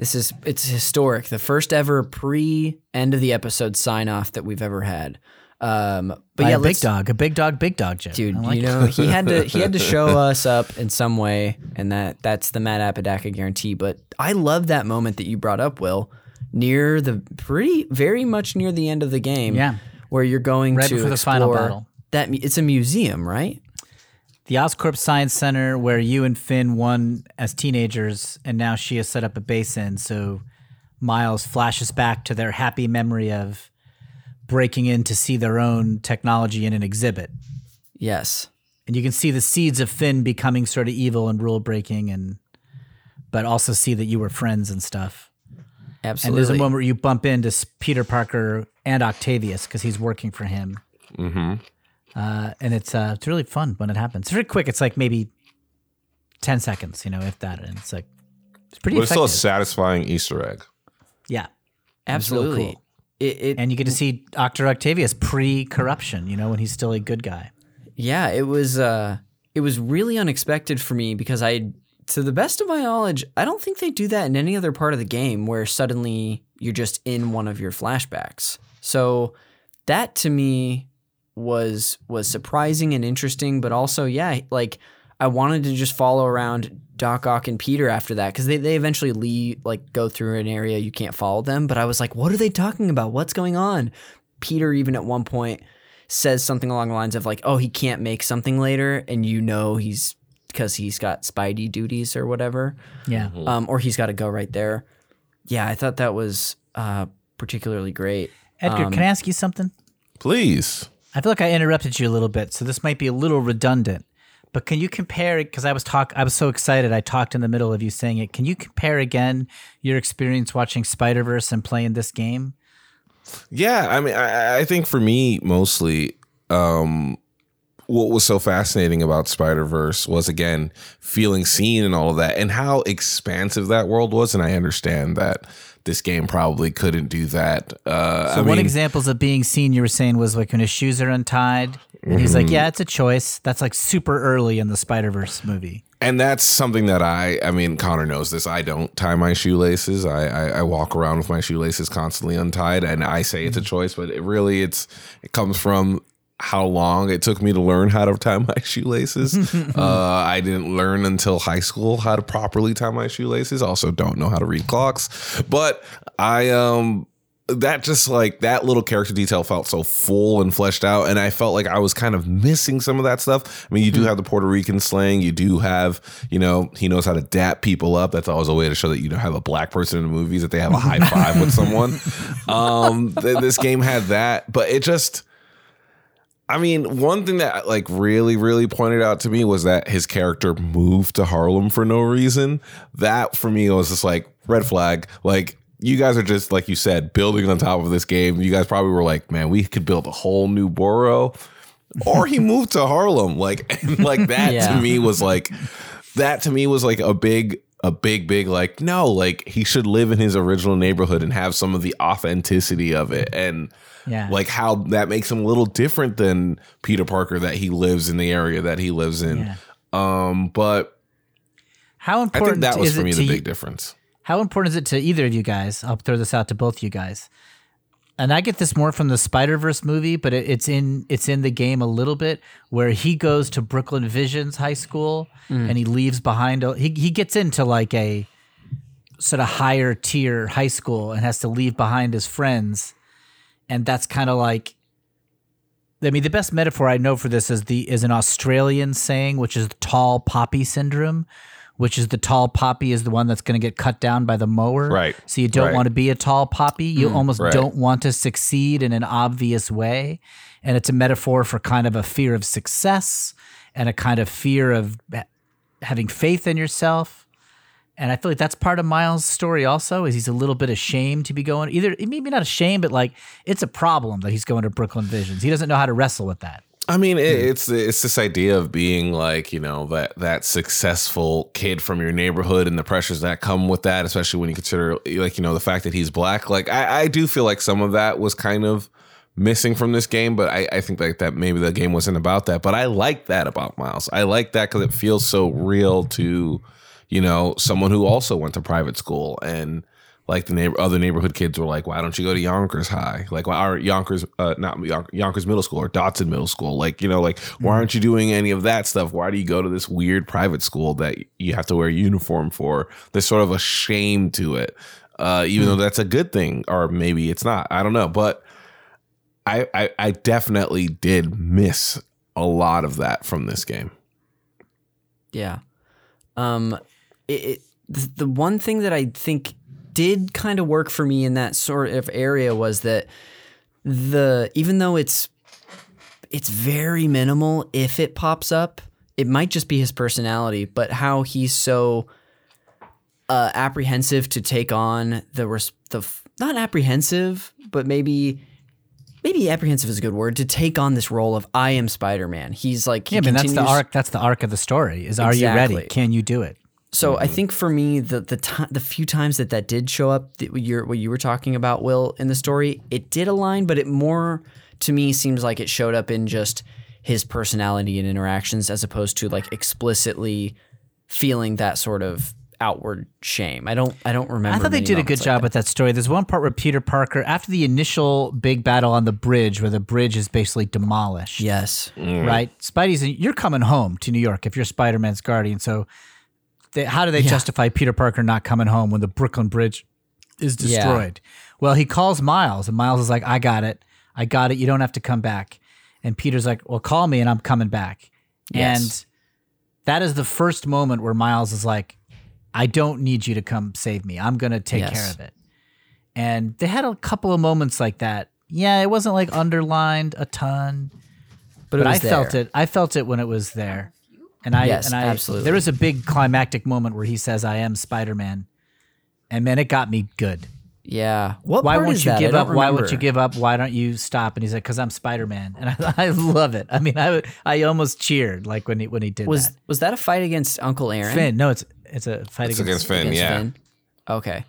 This is it's historic. The first ever pre end of the episode sign off that we've ever had. Um, but By yeah, a big dog a big dog big dog joke dude. Like you know, he had to he had to show us up in some way, and that that's the Matt Apodaca guarantee. But I love that moment that you brought up, Will, near the pretty very much near the end of the game. Yeah. where you're going Right to the final battle. That it's a museum, right? The Oscorp Science Center, where you and Phin won as teenagers, and now she has set up a base in. So Miles flashes back to their happy memory of breaking in to see their own technology in an exhibit. Yes. And you can see the seeds of Phin becoming sort of evil and rule breaking, and but also see that you were friends and stuff. Absolutely. And there's a moment where you bump into Peter Parker and Octavius because he's working for him. Mm-hmm. Uh, and it's uh, it's really fun when it happens. It's very quick. It's like maybe ten seconds, you know, if that. And it's like it's pretty But it's still a effective. satisfying Easter egg. yeah, It's real Absolutely. cool. It, it and you get to see Doctor Octavius pre-corruption. You know, when he's still a good guy. Yeah, it was uh it was really unexpected for me because I to the best of my knowledge, I don't think they do that in any other part of the game where suddenly you're just in one of your flashbacks. So that to me was was surprising and interesting, but also yeah, like I wanted to just follow around Doc Ock and Peter after that because they, they eventually leave like go through an area you can't follow them. But I was like, what are they talking about? What's going on? Peter even at one point says something along the lines of like, oh, he can't make something later, and you know he's because he's got Spidey duties or whatever, Yeah. um, or he's got to go right there. Yeah, I thought that was uh, particularly great. Edgar, Um, can I ask you something? Please. I feel like I interrupted you a little bit, so this might be a little redundant. But can you compare? Because I was talk, I was so excited. I talked in the middle of you saying it. Can you compare again your experience watching Spider Verse and playing this game? Yeah, I mean, I, I think for me, mostly, um, what was so fascinating about Spider Verse was again feeling seen and all of that, and how expansive that world was. And I understand that this game probably couldn't do that. Uh, So I one mean, examples of being seen you were saying was like when his shoes are untied, and he's Mm-hmm. like, "Yeah, it's a choice." That's like super early in the Spider Verse movie. and that's something that I, I mean, Connor knows this. I don't tie my shoelaces. I, I, I walk around with my shoelaces constantly untied, and I say it's a choice, but it really, it's it comes from how long it took me to learn how to tie my shoelaces. uh, I didn't learn until high school how to properly tie my shoelaces. Also, don't know how to read clocks, but I um that just like that little character detail felt so full and fleshed out and i felt like i was kind of missing some of that stuff. I mean you do have the puerto rican slang. You do have you know he knows how to dap people up. That's always a way to show that you don't have a black person in the movies that they have a high five with someone. Um th- this game had that but it just I mean, one thing that like really, really pointed out to me was that his character moved to Harlem for no reason. That for me was just like red flag. Like you guys are just like you said, building on top of this game. You guys probably were like, man, we could build a whole new borough. Or he moved to Harlem. Like and like that Yeah. to me was like that to me was like a big a big big like no like he should live in his original neighborhood and have some of the authenticity of it and Yeah. like how that makes him a little different than Peter Parker that he lives in the area that he lives in. Yeah. Um, but How I important think that was is for it me to the you- big difference. How important is it to either of you guys? I'll throw this out to both you guys. And I get this more from the Spider Verse movie, but it, it's in it's in the game a little bit where he goes to Brooklyn Visions High School and he leaves behind. A, he he gets into like a sort of higher tier high school and has to leave behind his friends, and that's kind of like. I mean, the best metaphor I know for this is the is an Australian saying, which is the tall poppy syndrome, which is the tall poppy is the one that's going to get cut down by the mower. Right. So you don't Right. want to be a tall poppy. You mm-hmm. almost right. don't want to succeed in an obvious way. And it's a metaphor for kind of a fear of success and a kind of fear of having faith in yourself. And I feel like that's part of Miles' story also is he's a little bit ashamed to be going either maybe not ashamed, but like it's a problem that he's going to Brooklyn Visions. He doesn't know how to wrestle with that. I mean, it, hmm. it's it's this idea of being like you know that that successful kid from your neighborhood and the pressures that come with that, especially when you consider like you know the fact that he's black. Like I, I do feel like some of that was kind of missing from this game, but I, I think like that maybe the game wasn't about that. But I like that about Miles. I like that because it feels so real to you know someone who also went to private school and like the neighbor, other neighborhood kids were like, why don't you go to Yonkers High? Like, why are Yonkers, uh, not Yon- Yonkers Middle School or Dotson Middle School? Like, you know, like, why aren't you doing any of that stuff? Why do you go to this weird private school that you have to wear a uniform for? There's sort of a shame to it, uh, even though that's a good thing, or maybe it's not. I don't know. But I, I, I definitely did miss a lot of that from this game. Yeah. Um, it, it the, the one thing that I think did kind of work for me in that sort of area was that the even though it's it's very minimal if it pops up, it might just be his personality, but how he's so uh, apprehensive to take on the res- the not apprehensive, but maybe maybe apprehensive is a good word to take on this role of I am Spider Man. He's like he Yeah, I mean that's the arc. That's the arc of the story. Is are you ready? Can you do it? So Mm-hmm. I think for me, the the ti the few times that that did show up, that you're, what you were talking about, Will, in the story, it did align, but it more to me seems like it showed up in just his personality and interactions, as opposed to like explicitly feeling that sort of outward shame. I don't I don't remember. I thought they did a good like job that. with that story. There's one part where Peter Parker, after the initial big battle on the bridge, where the bridge is basically demolished. Yes. Right. Spidey's. You're coming home to New York if you're Spider-Man's guardian. So, they, how do they justify Peter Parker not coming home when the Brooklyn Bridge is Yeah. destroyed? Well, he calls Miles, and Miles is like, "I got it. I got it. You don't have to come back." And Peter's like, "Well, call me, and I'm coming back." Yes. And that is the first moment where Miles is like, I don't need you to come save me. I'm going to take Yes. care of it. And they had a couple of moments like that. Yeah, it wasn't like underlined a ton, But, but it I was felt it. I felt it when it was there. And I Yes, and I absolutely. there was a big climactic moment where he says I am Spider-Man. And man, it got me good. Yeah. What Why part won't is you that? Give don't up? Why won't you give up? Why don't you stop? And he's like, "Cause I'm Spider-Man," and I, I love it. I mean, I I almost cheered like when he when he did Was that. was that a fight against Uncle Aaron? Phin? No, it's it's a fight It's against, against Phin, against yeah. Phin? Okay.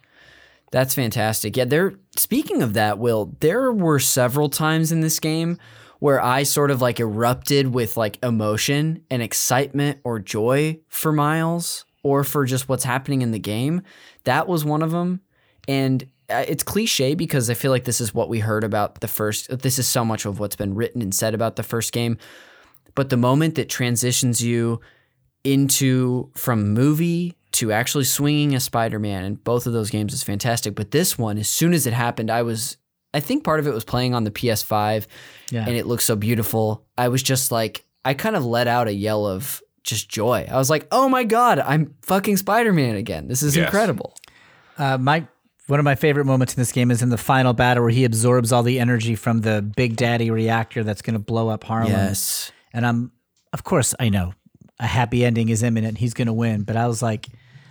That's fantastic. Yeah, there speaking of that, Will, there were several times in this game where I sort of like erupted with like emotion and excitement or joy for Miles or for just what's happening in the game. That was one of them. And uh, it's cliche because I feel like this is what we heard about the first this is so much of what's been written and said about the first game. But the moment that transitions you into from movie to actually swinging a Spider-Man, and both of those games is fantastic. But this one, as soon as it happened, I was I think part of it was playing on the PS5 Yeah. and it looks so beautiful. I was just like, I kind of let out a yell of just joy. I was like, oh my God, I'm fucking Spider Man again. This is Yes. incredible. Uh, my one of my favorite moments in this game is in the final battle where he absorbs all the energy from the Big Daddy reactor that's going to blow up Harlem. Yes. And I'm, of course, I know a happy ending is imminent. He's going to win. But I was like,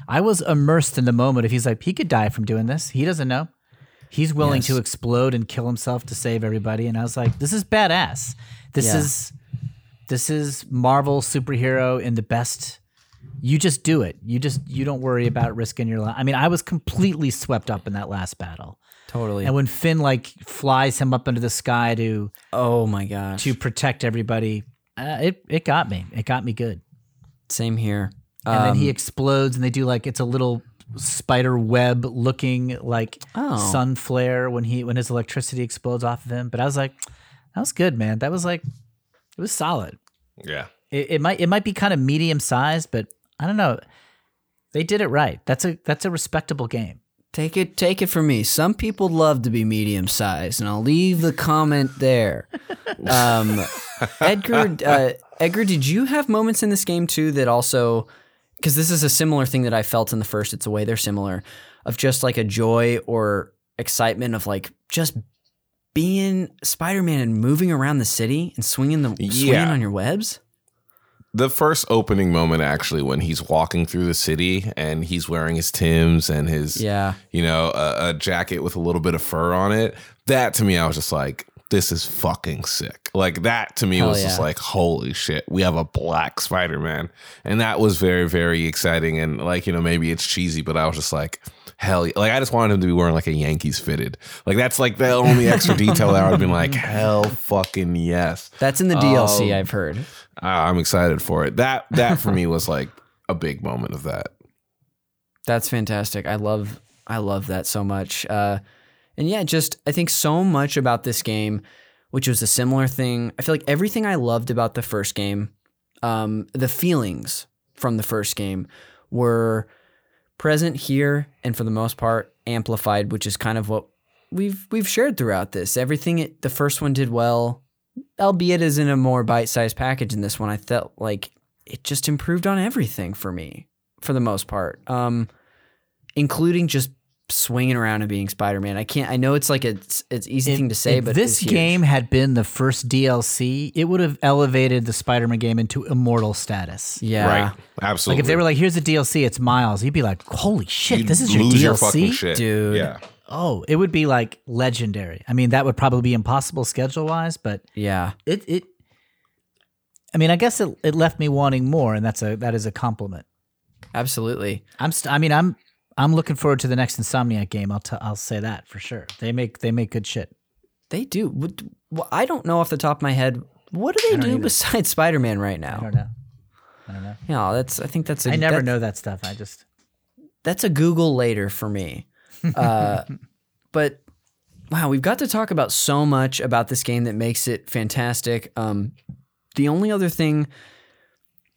I was immersed in the moment. If he's like, he could die from doing this, he doesn't know. He's willing Yes. to explode and kill himself to save everybody. And I was like, this is badass. This Yeah. is, this is Marvel superhero in the best. You just do it. You just you don't worry about risking your life. I mean, I was completely swept up in that last battle. Totally. And when Phin like flies him up into the sky to oh my gosh. to protect everybody, uh, it it got me. It got me good. Same here. And then he Um, explodes, and they do like it's a little spider web looking like Oh. sun flare when he when his electricity explodes off of him. But I was like, that was good, man. That was like it was solid. Yeah. It, it might it might be kind of medium sized, but I don't know. They did it right. That's a that's a respectable game. Take it, take it from me. Some people love to be medium sized, and I'll leave the comment there. Um, Edgar, uh, Edgar, did you have moments in this game too that also, because this is a similar thing that I felt in the first. It's a way they're similar, of just like a joy or excitement of like just being Spider Man and moving around the city and swinging the swinging on your webs. The first opening moment, actually, when he's walking through the city and he's wearing his Tims and his, Yeah, you know, a, a jacket with a little bit of fur on it. That to me, I was just like, this is fucking sick. Like that to me Hell was just like, holy shit, we have a black Spider Man. And that was very, very exciting. And like, you know, maybe it's cheesy, but I was just like, hell yeah. Like I just wanted him to be wearing like a Yankees fitted. Like that's like the only extra detail that I would have been like, hell fucking yes. that's in the DLC. Um, I've heard. I'm excited for it. That that for me was like a big moment of that. That's fantastic. I love I love that so much. Uh, and yeah, just I think so much about this game, which was a similar thing. I feel like everything I loved about the first game, um, the feelings from the first game were present here and for the most part amplified, which is kind of what we've we've shared throughout this. Everything it, the first one did well, albeit as in a more bite-sized package in this one. I felt like it just improved on everything for me for the most part. Um, including just swinging around and being Spider-Man. I can't I know it's like a, it's it's easy If- thing to say, if but this game had been the first DLC, it would have elevated the Spider-Man game into immortal status. yeah. Right. Absolutely. Like if they were like, "Here's a DLC, it's Miles," you'd be like, "Holy shit, You'd this is your lose DLC, fucking shit. Dude. Yeah. Oh, it would be like legendary. I mean, that would probably be impossible schedule wise, but Yeah. it it. I mean, I guess it, it left me wanting more, and that's a that is a compliment. Absolutely. I'm st- I mean, I'm I'm looking forward to the next Insomniac game. I'll t- I'll say that for sure. They make they make good shit. They do. Well, I don't know off the top of my head. What do they don't either. besides Spider-Man right now. I don't know. I don't know. Yeah, that's. I think that's. A, I never that- know that stuff. I just That's a Google later for me. Uh, but wow, we've got to talk about so much about this game that makes it fantastic. Um, the only other thing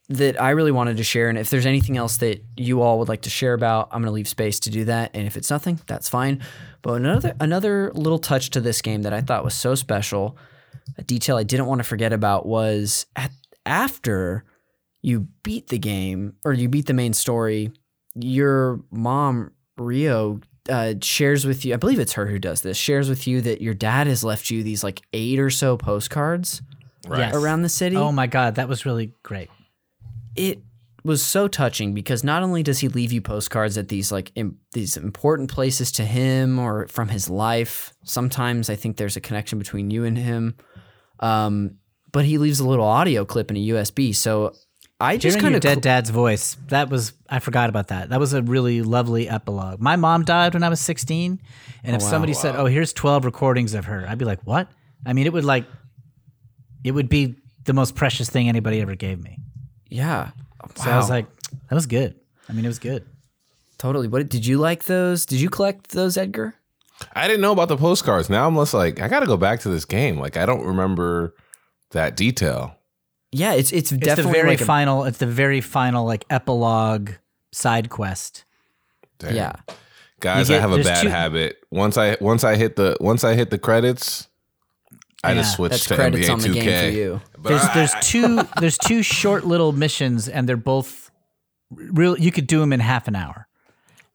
that I really wanted to share, and if there's anything else that you all would like to share about, I'm going to leave space to do that. And if it's nothing, that's fine. But another another little touch to this game that I thought was so special, a detail I didn't want to forget about was at, after you beat the game or you beat the main story, your mom Rio uh, shares with you. I believe it's her who does this. Shares with you that your dad has left you these like eight or so postcards Right. Yes. around the city. oh my god, that was really great. It was so touching because not only does he leave you postcards at these like Im- these important places to him or from his life. Sometimes I think there's a connection between you and him. Um, but he leaves a little audio clip in a USB. So I just kind of dead dad's voice, that was I forgot about that. That was a really lovely epilogue. My mom died when I was 16, and if wow. somebody said, "Oh, here's 12 recordings of her," I'd be like, "What?" I mean, it would like it would be the most precious thing anybody ever gave me. Yeah. So I was like, that was good. I mean, it was good. totally. What did you like those? Did you collect those, Edgar? I didn't know about the postcards. Now I'm just like, I got to go back to this game. Like, I don't remember that detail. Yeah, it's it's, It's definitely the very like a- final. It's the very final like epilogue side quest. Damn. yeah. Guys, You I have a bad two- habit. Once I once I hit the once I hit the credits, I just Yeah, switch That's to credits NBA on the 2K. game for you. There's I- there's two there's two short little missions, and they're both real. You could do them in half an hour,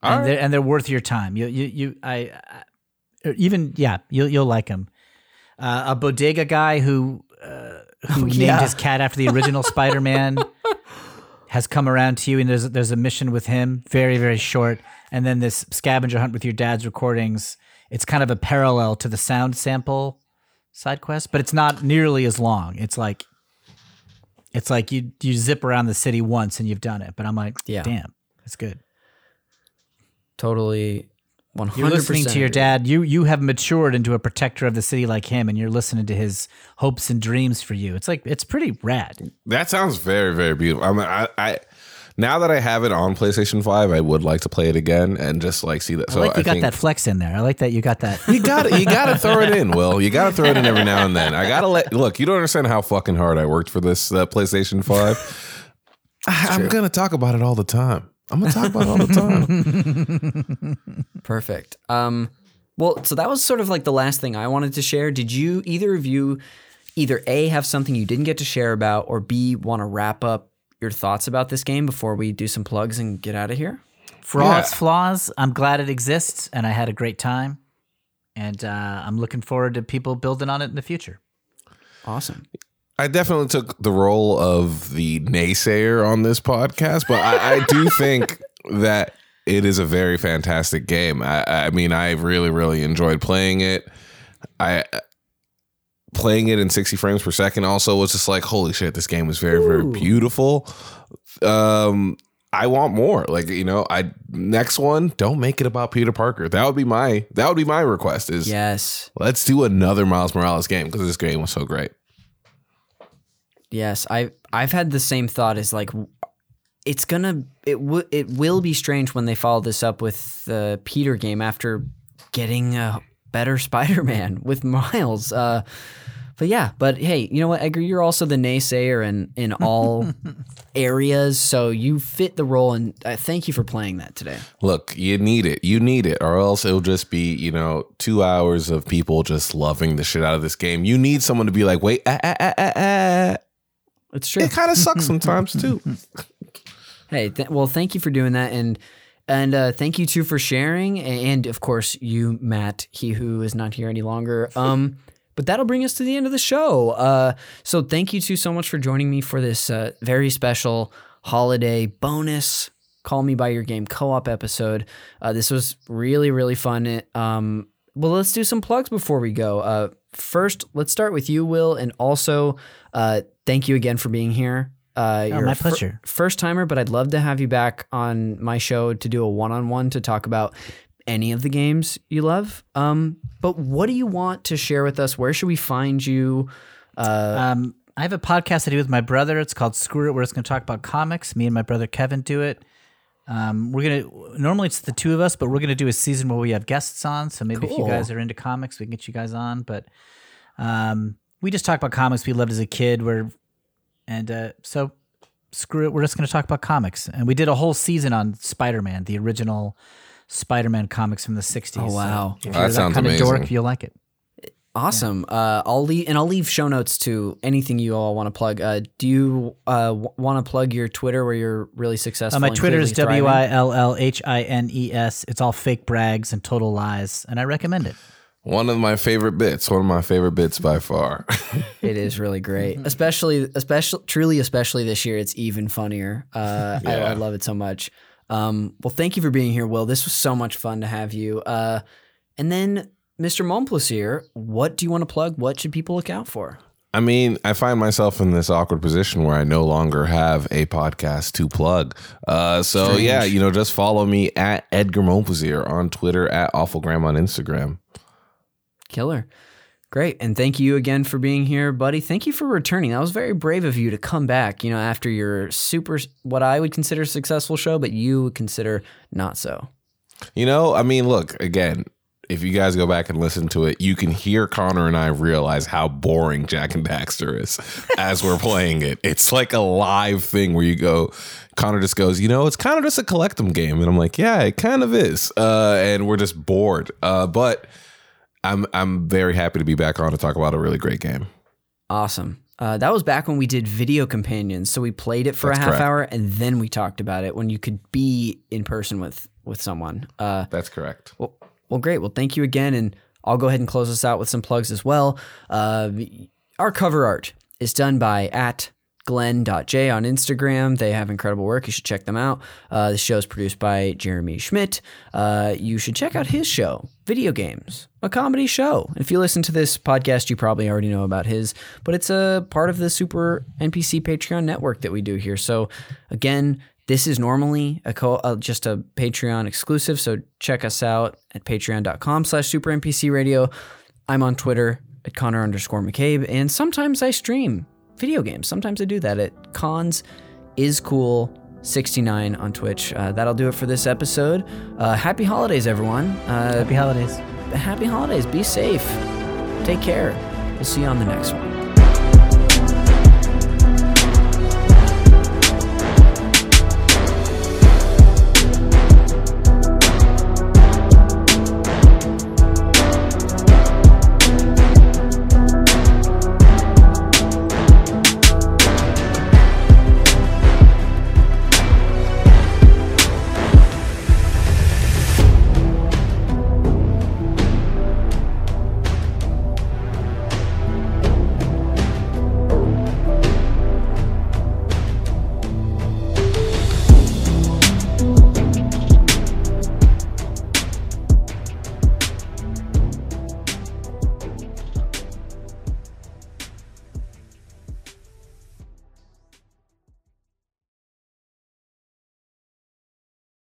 and All right. they're and they're worth your time. You you you I, I even yeah you'll you'll like them. Uh, a bodega guy who uh, who named yeah. his cat after the original Spider-Man has come around to you, and there's there's a mission with him, very very short, and then this scavenger hunt with your dad's recordings. It's kind of a parallel to the sound sample side quest, but it's not nearly as long. It's like it's like you you zip around the city once and you've done it. But I'm like, Yeah. damn, it's good. Totally 100% You're listening to your dad. You you have matured into a protector of the city like him, and you're listening to his hopes and dreams for you. It's like it's pretty rad. That sounds very, very beautiful. I mean, I, I now that I have it on PlayStation Five, I would like to play it again and just like see that. I So like you I got think that flex in there. I like that you got that. you got to You got to throw it in. Will you got to throw it in every now and then? I got to let look. You don't understand how fucking hard I worked for this uh, PlayStation Five. I, I'm gonna talk about it all the time. I'm gonna talk about it all the time. Perfect. Um, well, so that was sort of like the last thing I wanted to share. Did you either of you either A have something you didn't get to share about or B want to wrap up your thoughts about this game before we do some plugs and get out of here? For all Yeah. its flaws, I'm glad it exists, and I had a great time. And uh, I'm looking forward to people building on it in the future. Awesome. I definitely took the role of the naysayer on this podcast, but I, I do think that it is a very fantastic game. I, I mean, I really, really enjoyed playing it. I playing it in 60 frames per second also was just like, holy shit, this game was very, very beautiful. Um, I want more. Like, you know, I next one, don't make it about Peter Parker. That would be my that would be my request is Yes. let's do another Miles Morales game because this game was so great. Yes, I I've had the same thought as like it's gonna it w- it will be strange when they follow this up with the Peter game after getting a better Spider-Man with Miles. Uh, but yeah, but hey, you know what, Edgar, you're also the naysayer in in all areas, so you fit the role, and uh, thank you for playing that today. Look, you need it. You need it, or else it'll just be, you know, two hours of people just loving the shit out of this game. You need someone to be like, wait, ah, ah, ah, ah, ah. It's true. it kind of sucks sometimes too. Hey, th- well, thank you for doing that, and and uh, thank you too for sharing, and of course you, Matt, he who is not here any longer. Um, but that'll bring us to the end of the show. Uh, so thank you two so much for joining me for this uh, very special holiday bonus. Call Me by Your Game co-op episode. Uh, this was really really fun. Um, well, let's do some plugs before we go. Uh, first, let's start with you, Will, and also uh, thank you again for being here. Uh, you're my a fir- pleasure. first timer, but I'd love to have you back on my show to do a one on one to talk about any of the games you love. Um, but what do you want to share with us? Where should we find you? Uh, Um, I have a podcast I do with my brother. It's called Screw It, where it's going to talk about comics. Me and my brother Kevin do it. Um, we're gonna normally it's the two of us, but we're gonna do a season where we have guests on. So maybe if you guys are into comics, we can get you guys on. But um, we just talk about comics we loved as a kid. We're and uh, so screw it. We're just gonna talk about comics, and we did a whole season on Spider Man, the original Spider Man comics from the '60s. Oh, wow. So if That you're that sounds kind of dork, amazing. you'll like it. awesome. Uh, I'll leave and I'll leave show notes to anything you all want to plug. Uh, do you uh, w- want to plug your Twitter where you're really successful? Uh, my Twitter is clearly W thriving? I L L H I N E S. It's all fake brags and total lies, and I recommend it. One of my favorite bits. One of my favorite bits by far. It is really great, especially, especially, truly, especially this year. It's even funnier. Uh, I, I love it so much. Um, well, thank you for being here, Will. This was so much fun to have you. Uh, and then, Mr. Montplaisir, what do you want to plug? What should people look out for? I mean, I find myself in this awkward position where I no longer have a podcast to plug. Uh, so Strange. yeah, you know, just follow me at Edgar Montplaisir on Twitter, at Awfulgram on Instagram. Killer. Great. And thank you again for being here, buddy. Thank you for returning. That was very brave of you to come back, you know, after your super, what I would consider successful show, but you would consider not so. You know, I mean, look again. if you guys go back and listen to it, you can hear Connor and I realize how boring Jak and Daxter is as we're playing it. It's like a live thing where you go, Connor just goes, you know, it's kind of just a collectum game, and I'm like, yeah, it kind of is, uh, and we're just bored. Uh, but I'm I'm very happy to be back on to talk about a really great game. Awesome. Uh, that was back when we did video companions. So we played it for That's a half correct. hour and then we talked about it when you could be in person with with someone. Uh, That's correct. Well, well, great. Well, thank you again, and I'll go ahead and close us out with some plugs as well. Uh, our cover art is done by at glenn.j on Instagram. They have incredible work. You should check them out. Uh, the show is produced by Jeremy Schmidt. Uh, you should check out his show, Video Games, a comedy show. If you listen to this podcast, you probably already know about his, but it's a part of the Super NPC Patreon network that we do here. So, again, this is normally a co- uh, just a Patreon exclusive, so check us out at patreon.com slash super NPC radio. I'm on Twitter at Connor underscore McCabe, and sometimes I stream video games. Sometimes I do that at cons is cool 69 on Twitch. Uh, that'll do it for this episode. Uh, happy holidays, everyone. Uh, happy holidays. Happy holidays. Be safe. Take care. We'll see you on the next one.